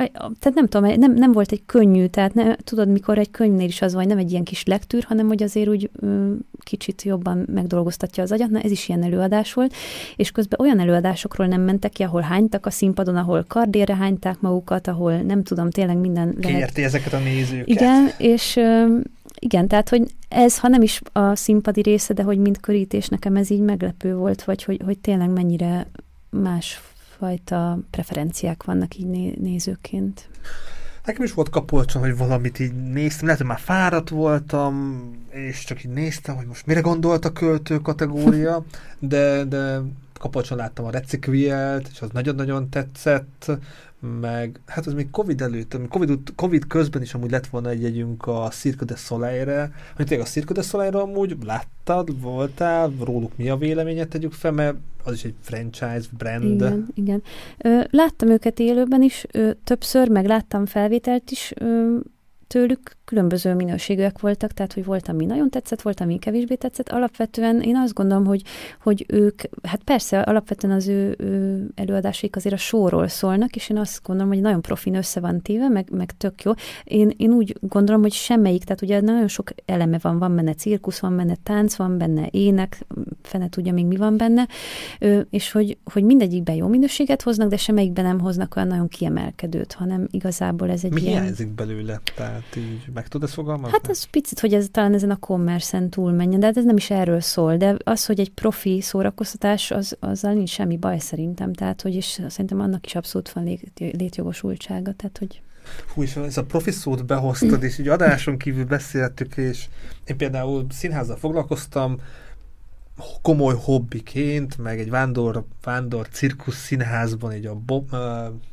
Speaker 2: tehát nem tudom, nem, nem volt egy könnyű, tehát ne, tudod, mikor egy könyvnél is az van, nem egy ilyen kis lektűr, hanem hogy azért úgy ö, kicsit jobban megdolgoztatja az agyat, na ez is ilyen előadás volt, és közben olyan előadásokról nem mentek ki, ahol hánytak a színpadon, ahol kardére hányták magukat, ahol nem tudom, tényleg minden
Speaker 1: lehet. Ezeket a nézőket.
Speaker 2: Igen, és ö, igen, tehát, hogy ez, ha nem is a színpadi része, de hogy mint körítés, nekem ez így meglepő volt, vagy hogy, hogy tényleg mennyire másfajta preferenciák vannak így né- nézőként.
Speaker 1: Nekem is volt kapolcson, hogy valamit így néztem, lehet, hogy már fáradt voltam, és csak így néztem, hogy most mire gondolt a költő kategória, de, de kapolcson láttam a Recikvielt, és az nagyon-nagyon tetszett, meg hát az még Covid előtt, Covid, Covid közben is amúgy lett volna egy jegyünk a Cirque de Soleil-re, hogy tényleg a Cirque de soleil amúgy láttad, voltál, róluk mi a véleményet tegyük fel, mert az is egy franchise brand.
Speaker 2: Igen, igen. Ö, láttam őket élőben is ö, többször, meg láttam felvételt is ö, tőlük, különböző minőségűek voltak, tehát hogy volt, ami nagyon tetszett, volt, ami kevésbé tetszett. Alapvetően én azt gondolom, hogy, hogy ők, hát persze alapvetően az ő, ő előadásaik azért a sóról szólnak, és én azt gondolom, hogy nagyon profin össze van téve, meg, meg tök jó. Én, én úgy gondolom, hogy semmelyik, tehát ugye nagyon sok eleme van, van benne cirkusz, van benne tánc, van benne ének, fene tudja még mi van benne, és hogy, hogy mindegyikben jó minőséget hoznak, de semmelyikben nem hoznak olyan nagyon kiemelkedőt, hanem igazából ez egy
Speaker 1: mi
Speaker 2: ilyen...
Speaker 1: Mi belőle? Tehát így meg tudod ezt fogalmazni?
Speaker 2: Hát az picit, hogy ez talán ezen a commerce túlmenjen, de hát ez nem is erről szól. De az, hogy egy profi szórakoztatás, az, azzal nincs semmi baj szerintem. Tehát, hogy és szerintem annak is abszolút van lét, létjogosultsága. Tehát, hogy
Speaker 1: Hú, és ez a profi szót behoztad, és így adáson kívül beszéltük, és én például színházzal foglalkoztam, komoly hobbiként, meg egy vándor, vándor cirkusz színházban, így a Bob, uh,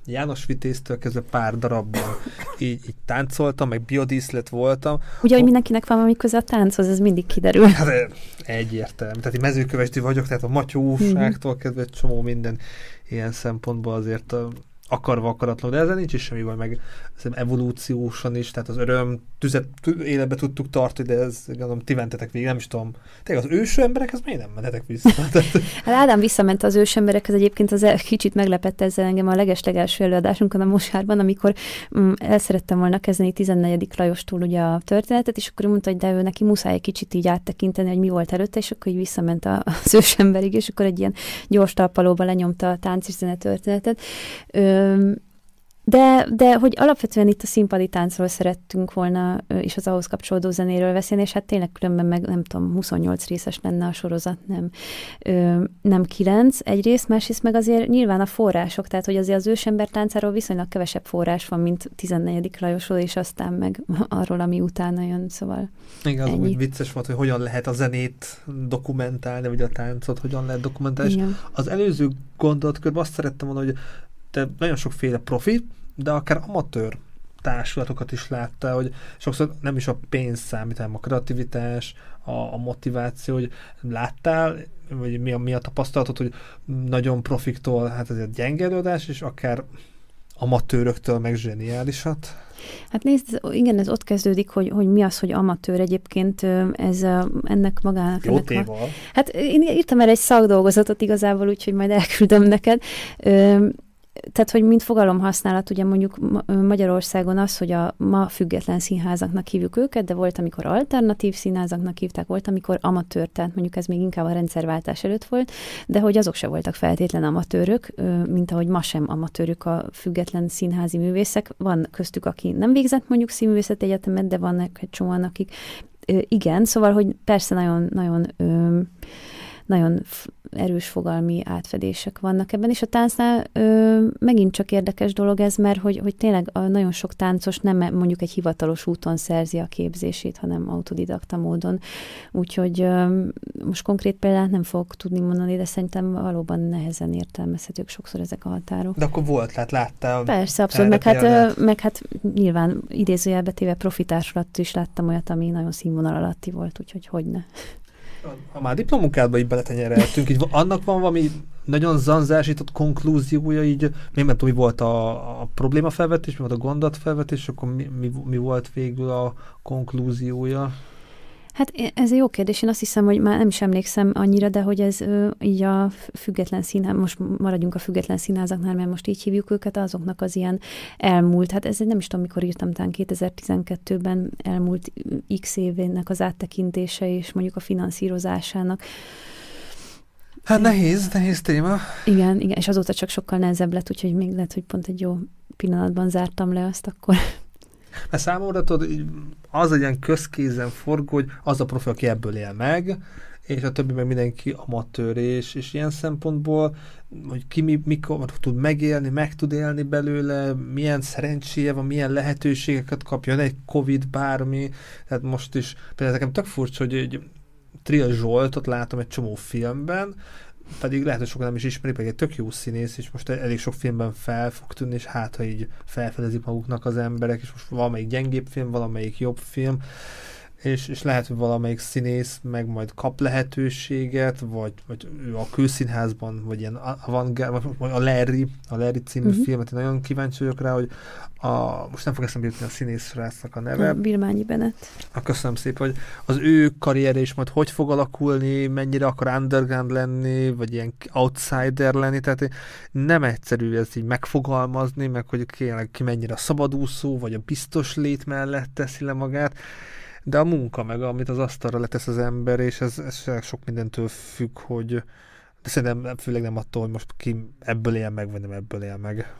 Speaker 1: János Vitéztől kezdve pár darabban így, így táncoltam, meg biodíszlet voltam.
Speaker 2: Ugye, hogy mindenkinek van valami köze a tánchoz, ez mindig kiderül.
Speaker 1: Hát egyértelmű. Tehát egy mezőkövesdi vagyok, tehát a matyóságtól kezdve csomó minden ilyen szempontból azért akarva akaratlan, de ezzel nincs is semmi baj, meg evolúciósan is, tehát az öröm tüzet életbe tudtuk tartani, de ez gondolom, ti mentetek végig, nem is tudom. Tényleg az őső emberekhez miért nem mentetek vissza?
Speaker 2: hát Ádám visszament az ős emberekhez, egyébként az kicsit meglepett ezzel engem a legeslegelső előadásunkon a Mosárban, amikor mm, el szerettem volna kezdeni 14. Lajostól ugye a történetet, és akkor mondta, hogy de ő neki muszáj egy kicsit így áttekinteni, hogy mi volt előtte, és akkor így visszament az ős emberig, és akkor egy ilyen gyors talpalóba lenyomta a tánc és zene történetet. Ö, de, de hogy alapvetően itt a színpadi táncról szerettünk volna, és az ahhoz kapcsolódó zenéről beszélni, és hát tényleg különben meg nem tudom, 28 részes lenne a sorozat, nem, nem 9 egyrészt, másrészt meg azért nyilván a források, tehát hogy azért az ősember táncáról viszonylag kevesebb forrás van, mint 14. Lajosról, és aztán meg arról, ami utána jön, szóval
Speaker 1: Igen, az úgy vicces volt, hogy hogyan lehet a zenét dokumentálni, vagy a táncot hogyan lehet dokumentálni, Igen. és az előző gondolatkörben azt szerettem volna, hogy te nagyon sokféle profi, de akár amatőr társulatokat is látta, hogy sokszor nem is a pénz számít, hanem a kreativitás, a, a motiváció, hogy láttál, vagy mi a, mi a tapasztalatod, hogy nagyon profiktól, hát ez egy gyenge előadás, és akár amatőröktől meg zseniálisat?
Speaker 2: Hát nézd, igen, ez ott kezdődik, hogy, hogy mi az, hogy amatőr egyébként, ez ennek magának.
Speaker 1: Jó
Speaker 2: ennek a, Hát én írtam el egy szakdolgozatot igazából, úgyhogy majd elküldöm neked tehát, hogy mint fogalomhasználat, ugye mondjuk Magyarországon az, hogy a ma független színházaknak hívjuk őket, de volt, amikor alternatív színházaknak hívták, volt, amikor amatőr, tehát mondjuk ez még inkább a rendszerváltás előtt volt, de hogy azok se voltak feltétlen amatőrök, mint ahogy ma sem amatőrök a független színházi művészek. Van köztük, aki nem végzett mondjuk színművészet egyetemet, de vannak egy csomóan, akik igen, szóval, hogy persze nagyon, nagyon nagyon erős fogalmi átfedések vannak ebben, és a táncnál ö, megint csak érdekes dolog ez, mert hogy, hogy tényleg a nagyon sok táncos nem mondjuk egy hivatalos úton szerzi a képzését, hanem autodidakta módon. Úgyhogy ö, most konkrét példát nem fogok tudni mondani, de szerintem valóban nehezen értelmezhetők sokszor ezek a határok.
Speaker 1: De akkor volt, hát láttál.
Speaker 2: Persze, abszolút, meg hát, ö, meg hát nyilván idézőjelbe téve profitársulat is láttam olyat, ami nagyon színvonal alatti volt, úgyhogy hogy ne
Speaker 1: ha már diplomunkádba így beletenyereltünk, így annak van valami nagyon zanzásított konklúziója, így még nem tudom, mi volt a, a probléma felvetés, mi volt a gondat felvetés, akkor mi, mi, mi volt végül a konklúziója?
Speaker 2: Hát ez egy jó kérdés. Én azt hiszem, hogy már nem is emlékszem annyira, de hogy ez így a független színház, most maradjunk a független színházaknál, mert most így hívjuk őket, azoknak az ilyen elmúlt, hát ez nem is tudom, mikor írtam, talán 2012-ben elmúlt x évének az áttekintése és mondjuk a finanszírozásának.
Speaker 1: Hát nehéz, nehéz téma.
Speaker 2: Igen, igen, és azóta csak sokkal nehezebb lett, úgyhogy még lehet, hogy pont egy jó pillanatban zártam le azt akkor.
Speaker 1: Mert számomra tudod, az egy ilyen közkézen forgó, hogy az a profi, aki ebből él meg, és a többi meg mindenki amatőr, és, és ilyen szempontból, hogy ki mi, mikor tud megélni, meg tud élni belőle, milyen szerencséje van, milyen lehetőségeket kapjon, egy Covid, bármi, tehát most is, például nekem tök furcsa, hogy egy Trill Zsoltot látom egy csomó filmben, pedig lehet, hogy sokan nem is ismerik, pedig egy tök jó színész, és most elég sok filmben fel fog tűnni, és hát, ha így felfedezik maguknak az emberek, és most valamelyik gyengébb film, valamelyik jobb film, és, és lehet, hogy valamelyik színész meg majd kap lehetőséget, vagy, vagy ő a külszínházban, vagy ilyen avantgárd, vagy a Larry, a Larry című uh-huh. filmet, én nagyon kíváncsi vagyok rá, hogy a, most nem fog eszembe jutni a színész a neve.
Speaker 2: Birmányi Bennett.
Speaker 1: A köszönöm szépen, hogy az ő karriere is majd hogy fog alakulni, mennyire akar underground lenni, vagy ilyen outsider lenni, tehát nem egyszerű ez így megfogalmazni, meg hogy kérlek ki mennyire a szabadúszó, vagy a biztos lét mellett teszi le magát, de a munka meg, amit az asztalra letesz az ember, és ez, ez sok mindentől függ, hogy de szerintem főleg nem attól, hogy most ki ebből él meg, vagy nem ebből él meg.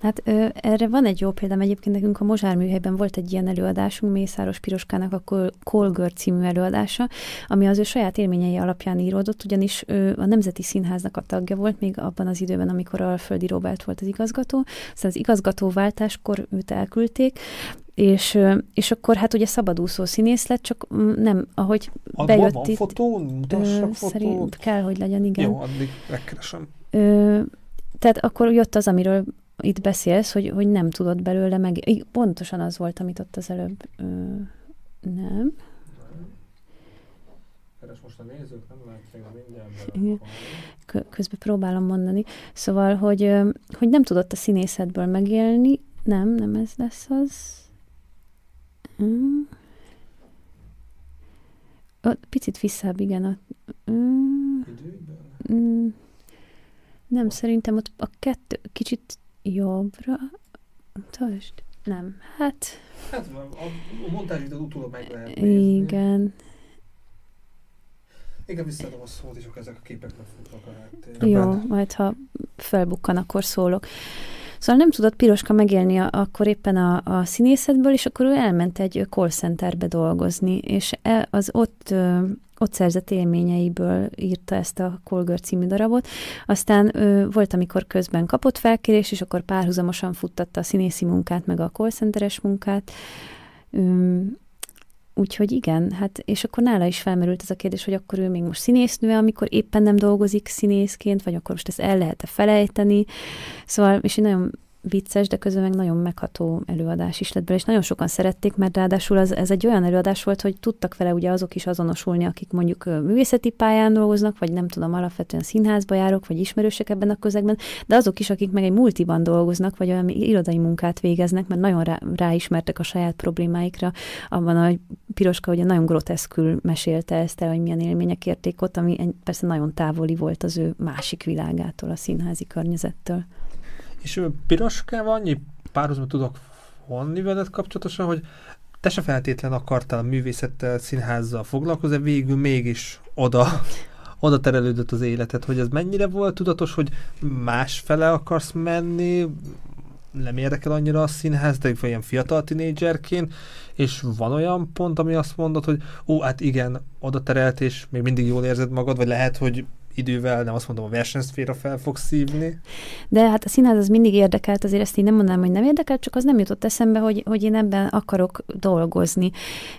Speaker 2: Hát ö, erre van egy jó példám. Egyébként nekünk a Mozsár műhelyben volt egy ilyen előadásunk, Mészáros Piroskának a Kolgör című előadása, ami az ő saját élményei alapján íródott, ugyanis ő a Nemzeti Színháznak a tagja volt még abban az időben, amikor a Földi Robert volt az igazgató. Aztán az igazgatóváltáskor őt elküldték, és, és akkor hát ugye szabadúszó színész lett, csak nem, ahogy
Speaker 1: a,
Speaker 2: bejött
Speaker 1: van itt. fotó? Mutassak fotót? Szerint
Speaker 2: kell, hogy legyen, igen.
Speaker 1: Jó, addig megkeresem.
Speaker 2: Ö, tehát akkor jött az, amiről itt beszélsz, hogy, hogy nem tudod belőle meg... Pontosan az volt, amit ott az előbb... Ö, nem.
Speaker 1: Keres most a nézők, nem látják mindjárt.
Speaker 2: Közben próbálom mondani. Szóval, hogy, hogy nem tudott a színészetből megélni, nem, nem ez lesz az. Mm. Picit visszább, igen. A, mm, mm, nem, szerintem ott a kettő kicsit jobbra. Mutasd. Nem, hát...
Speaker 1: Hát a, a montázsidőt utólag meg lehet
Speaker 2: nézni. Igen.
Speaker 1: Igen, visszaadom a szót, és akkor ezek a képek megfutnak a
Speaker 2: háttérben. Jó, majd ha felbukkan, akkor szólok. Szóval nem tudott Piroska megélni a, akkor éppen a, a színészetből, és akkor ő elment egy call centerbe dolgozni, és e, az ott ott szerzett élményeiből írta ezt a Kolgör című darabot. Aztán ö, volt, amikor közben kapott felkérés, és akkor párhuzamosan futtatta a színészi munkát, meg a call munkát. Ö, Úgyhogy igen, hát és akkor nála is felmerült ez a kérdés, hogy akkor ő még most színésznő, amikor éppen nem dolgozik színészként, vagy akkor most ezt el lehet-e felejteni. Szóval, és én nagyon vicces, de közben meg nagyon megható előadás is lett belőle, és nagyon sokan szerették, mert ráadásul az, ez egy olyan előadás volt, hogy tudtak vele ugye azok is azonosulni, akik mondjuk művészeti pályán dolgoznak, vagy nem tudom, alapvetően színházba járok, vagy ismerősek ebben a közegben, de azok is, akik meg egy multiban dolgoznak, vagy olyan irodai munkát végeznek, mert nagyon rá, ráismertek a saját problémáikra. Abban a Piroska ugye nagyon groteszkül mesélte ezt el, hogy milyen élmények érték ott, ami persze nagyon távoli volt az ő másik világától, a színházi környezettől.
Speaker 1: És piroskával annyi párhuzamot tudok vonni veled kapcsolatosan, hogy te se feltétlen akartál a művészettel, színházzal foglalkozni, végül mégis oda, oda terelődött az életed, hogy ez mennyire volt tudatos, hogy más fele akarsz menni, nem érdekel annyira a színház, de ilyen fiatal tinédzserként, és van olyan pont, ami azt mondod, hogy ó, hát igen, oda terelt, és még mindig jól érzed magad, vagy lehet, hogy idővel, nem azt mondom, a versenyszféra fel fog szívni.
Speaker 2: De hát a színház az mindig érdekelt, azért ezt én nem mondanám, hogy nem érdekelt, csak az nem jutott eszembe, hogy, hogy én ebben akarok dolgozni.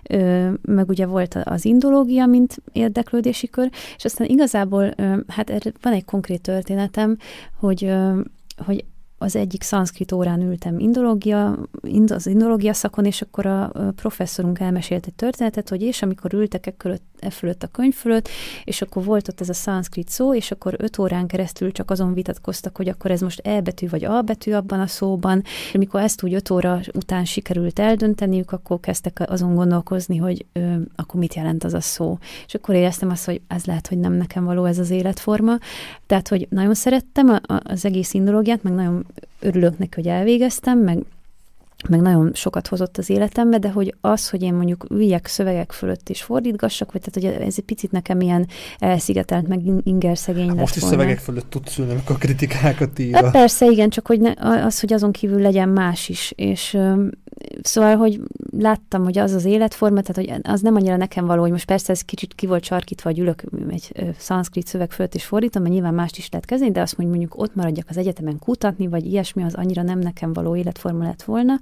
Speaker 2: Ö, meg ugye volt az indológia, mint érdeklődési kör, és aztán igazából, ö, hát van egy konkrét történetem, hogy, ö, hogy az egyik szanszkrit órán ültem indológia, az indológia szakon, és akkor a professzorunk elmesélt egy történetet, hogy és amikor ültek e, fölött, e fölött a könyv fölött, és akkor volt ott ez a szanszkrit szó, és akkor öt órán keresztül csak azon vitatkoztak, hogy akkor ez most E betű vagy A betű abban a szóban, és amikor ezt úgy öt óra után sikerült eldönteniük, akkor kezdtek azon gondolkozni, hogy ö, akkor mit jelent az a szó. És akkor éreztem azt, hogy ez lehet, hogy nem nekem való ez az életforma. Tehát, hogy nagyon szerettem az egész indológiát, meg nagyon örülök neki, hogy elvégeztem, meg meg nagyon sokat hozott az életembe, de hogy az, hogy én mondjuk üljek szövegek fölött és fordítgassak, vagy tehát, hogy ez egy picit nekem ilyen elszigetelt, meg inger szegény hát
Speaker 1: Most is volna. szövegek fölött tudsz ülni, amikor kritikákat ír. Hát
Speaker 2: persze, igen, csak hogy ne, az, hogy azon kívül legyen más is, és Szóval, hogy láttam, hogy az az életforma, tehát hogy az nem annyira nekem való, hogy most persze ez kicsit ki volt sarkítva, hogy ülök egy szanszkrit szöveg fölött és fordítom, mert nyilván mást is lehet kezdeni, de azt mondjuk, mondjuk ott maradjak az egyetemen kutatni, vagy ilyesmi, az annyira nem nekem való életforma lett volna.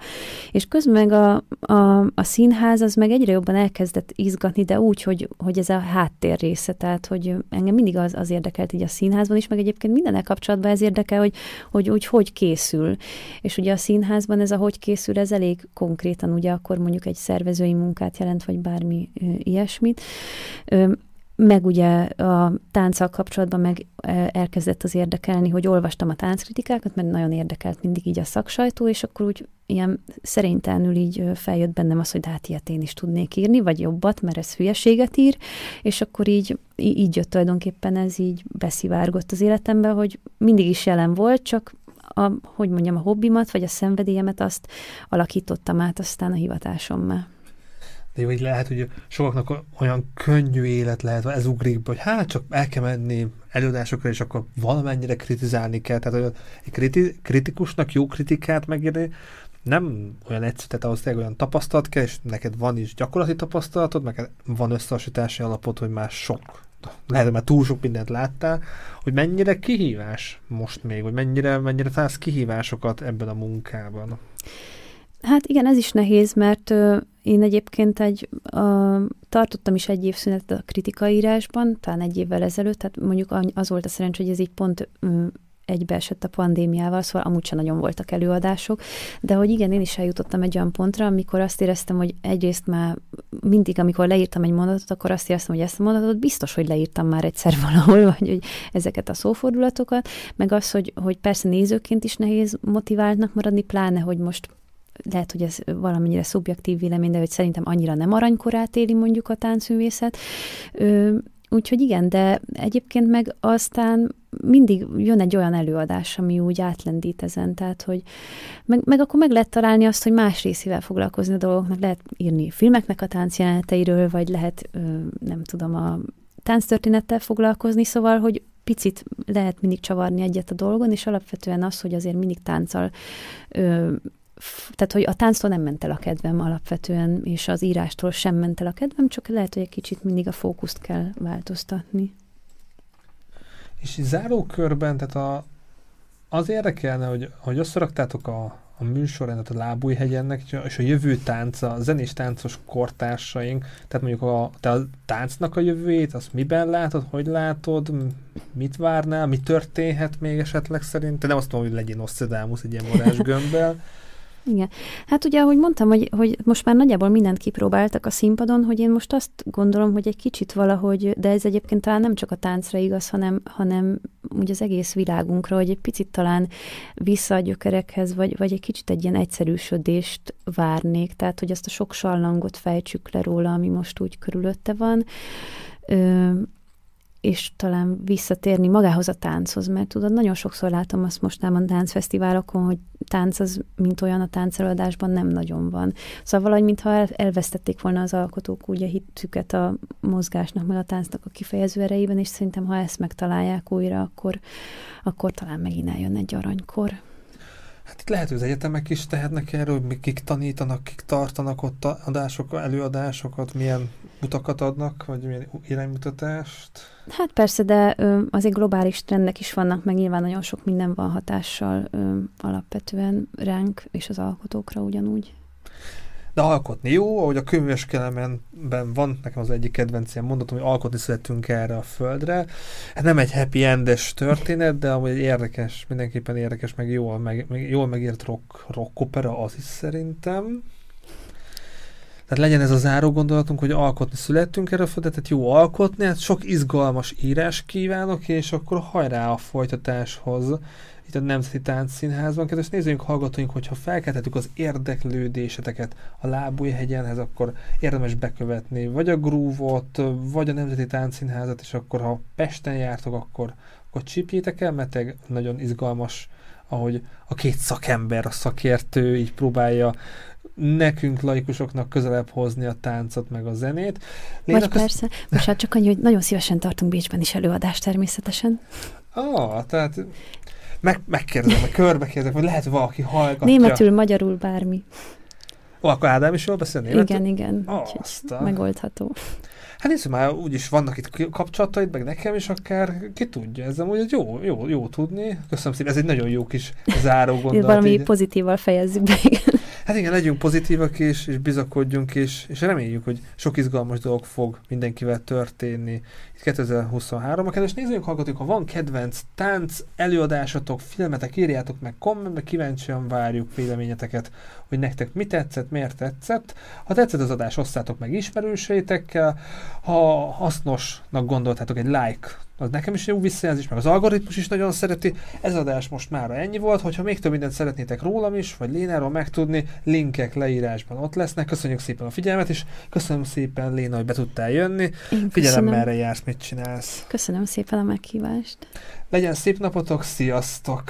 Speaker 2: És közben meg a, a, a színház az meg egyre jobban elkezdett izgatni, de úgy, hogy, hogy ez a háttér része, tehát hogy engem mindig az, az érdekelt így a színházban is, meg egyébként minden kapcsolatban ez érdekel, hogy, hogy úgy hogy készül. És ugye a színházban ez a hogy készül, ez elég konkrétan ugye akkor mondjuk egy szervezői munkát jelent, vagy bármi ö, ilyesmit. Meg ugye a tánccal kapcsolatban meg elkezdett az érdekelni, hogy olvastam a tánckritikákat, mert nagyon érdekelt mindig így a szaksajtó, és akkor úgy ilyen szerénytelenül így feljött bennem az, hogy de hát ilyet én is tudnék írni, vagy jobbat, mert ez hülyeséget ír, és akkor így, így jött tulajdonképpen ez így beszivárgott az életembe, hogy mindig is jelen volt, csak a, hogy mondjam, a hobbimat, vagy a szenvedélyemet, azt alakítottam át aztán a hivatásommá.
Speaker 1: De jó, hogy lehet, hogy sokaknak olyan könnyű élet lehet, ez ugrik be, hogy hát csak el kell menni előadásokra, és akkor valamennyire kritizálni kell. Tehát hogy egy kriti- kritikusnak jó kritikát megírni, nem olyan egyszerű, tehát ahhoz tényleg olyan tapasztalat kell, és neked van is gyakorlati tapasztalatod, meg van összehasonlítási alapot, hogy már sok lehet, hogy már túl sok mindent láttál, hogy mennyire kihívás most még, vagy mennyire, mennyire találsz kihívásokat ebben a munkában?
Speaker 2: Hát igen, ez is nehéz, mert én egyébként egy, ö, tartottam is egy évszünetet a kritikaírásban, talán egy évvel ezelőtt, tehát mondjuk az volt a szerencs, hogy ez így pont ö, egybeesett a pandémiával, szóval amúgy sem nagyon voltak előadások, de hogy igen, én is eljutottam egy olyan pontra, amikor azt éreztem, hogy egyrészt már mindig, amikor leírtam egy mondatot, akkor azt éreztem, hogy ezt a mondatot biztos, hogy leírtam már egyszer valahol, vagy hogy ezeket a szófordulatokat, meg az, hogy, hogy persze nézőként is nehéz motiváltnak maradni, pláne, hogy most lehet, hogy ez valamennyire szubjektív vélemény, de hogy szerintem annyira nem aranykorát éli mondjuk a táncművészet. Úgyhogy igen, de egyébként meg aztán mindig jön egy olyan előadás, ami úgy átlendít ezen, tehát hogy meg, meg akkor meg lehet találni azt, hogy más részével foglalkozni a dolgoknak, lehet írni filmeknek a táncjeleneteiről, vagy lehet, nem tudom, a tánctörténettel foglalkozni, szóval, hogy picit lehet mindig csavarni egyet a dolgon, és alapvetően az, hogy azért mindig tánccal ö, tehát, hogy a tánctól nem ment el a kedvem alapvetően, és az írástól sem ment el a kedvem, csak lehet, hogy egy kicsit mindig a fókuszt kell változtatni.
Speaker 1: És zárókörben, tehát a, az érdekelne, hogy, hogy összeraktátok a, a műsorrendet a Lábújhegyennek, és a jövő tánca, a zenés táncos kortársaink, tehát mondjuk a, te a táncnak a jövőjét, azt miben látod, hogy látod, mit várnál, mi történhet még esetleg szerint? Nem azt mondom, hogy legyen Nostradamus egy ilyen varázsgömbbel,
Speaker 2: Igen. Hát ugye, ahogy mondtam, hogy, hogy most már nagyjából mindent kipróbáltak a színpadon, hogy én most azt gondolom, hogy egy kicsit valahogy, de ez egyébként talán nem csak a táncra igaz, hanem, hanem ugye az egész világunkra, hogy egy picit talán vissza a gyökerekhez, vagy, vagy egy kicsit egy ilyen egyszerűsödést várnék, tehát hogy azt a sok sallangot fejtsük le róla, ami most úgy körülötte van. Ö, és talán visszatérni magához a tánchoz, mert tudod, nagyon sokszor látom azt mostában táncfesztiválokon, hogy tánc az, mint olyan a táncelőadásban nem nagyon van. Szóval valahogy, mintha el, elvesztették volna az alkotók úgy a hitüket a mozgásnak, meg a táncnak a kifejező erejében, és szerintem, ha ezt megtalálják újra, akkor, akkor talán megint eljön egy aranykor.
Speaker 1: Itt lehet, hogy az egyetemek is tehetnek erről, hogy kik tanítanak, kik tartanak ott adások, előadásokat, milyen utakat adnak, vagy milyen iránymutatást?
Speaker 2: Hát persze, de ö, azért globális trendek is vannak, meg nyilván nagyon sok minden van hatással alapvetően ránk és az alkotókra ugyanúgy.
Speaker 1: De alkotni jó, ahogy a könyves kelemenben van, nekem az egyik kedvenc ilyen mondatom, hogy alkotni születünk erre a földre. Hát nem egy happy endes történet, de amúgy érdekes, mindenképpen érdekes, meg jól, meg, meg jól megírt rock, rock opera az is szerintem. Tehát legyen ez a záró gondolatunk, hogy alkotni születtünk erre a földre, tehát jó alkotni, hát sok izgalmas írás kívánok, és akkor hajrá a folytatáshoz itt a Nemzeti Táncszínházban. Kedves nézőink, hallgatóink, hogyha felkeltettük az érdeklődéseteket a Lábújhegyenhez, akkor érdemes bekövetni vagy a grúvot, vagy a Nemzeti Táncszínházat, és akkor ha Pesten jártok, akkor, akkor csípjétek el, mert nagyon izgalmas, ahogy a két szakember, a szakértő így próbálja nekünk, laikusoknak közelebb hozni a táncot, meg a zenét.
Speaker 2: Léna, Vagy köz... persze, most hát csak annyi, hogy nagyon szívesen tartunk Bécsben is előadást természetesen.
Speaker 1: Ah, tehát meg, megkérdezem, meg körbe kérdezem, hogy lehet valaki hallgatja.
Speaker 2: Németül, magyarul, bármi.
Speaker 1: Ó, akkor Ádám is jól beszél
Speaker 2: németül? Igen, igen. Aztán. Megoldható.
Speaker 1: Hát nézd, már úgyis vannak itt kapcsolataid, meg nekem is akár, ki tudja, ez amúgy jó, jó, jó tudni. Köszönöm szépen, ez egy nagyon jó kis záró gondolat.
Speaker 2: Valami így. pozitívval fejezzük be, igen.
Speaker 1: Hát igen, legyünk pozitívak is, és bizakodjunk is, és reméljük, hogy sok izgalmas dolog fog mindenkivel történni. Itt 2023 a kedves nézőink, hallgatók, ha van kedvenc tánc, előadásatok, filmetek, írjátok meg kommentbe, kíváncsian várjuk véleményeteket, hogy nektek mi tetszett, miért tetszett. Ha tetszett az adás, osszátok meg ismerőseitekkel. Ha hasznosnak gondoltátok, egy like az nekem is jó visszajelzés, meg az algoritmus is nagyon szereti. Ez adás most már ennyi volt, hogyha még több mindent szeretnétek rólam is, vagy Lénáról megtudni, linkek leírásban ott lesznek. Köszönjük szépen a figyelmet, és köszönöm szépen Léna, hogy be tudtál jönni. Én Figyelem, merre jársz, mit csinálsz.
Speaker 2: Köszönöm szépen a meghívást.
Speaker 1: Legyen szép napotok, sziasztok!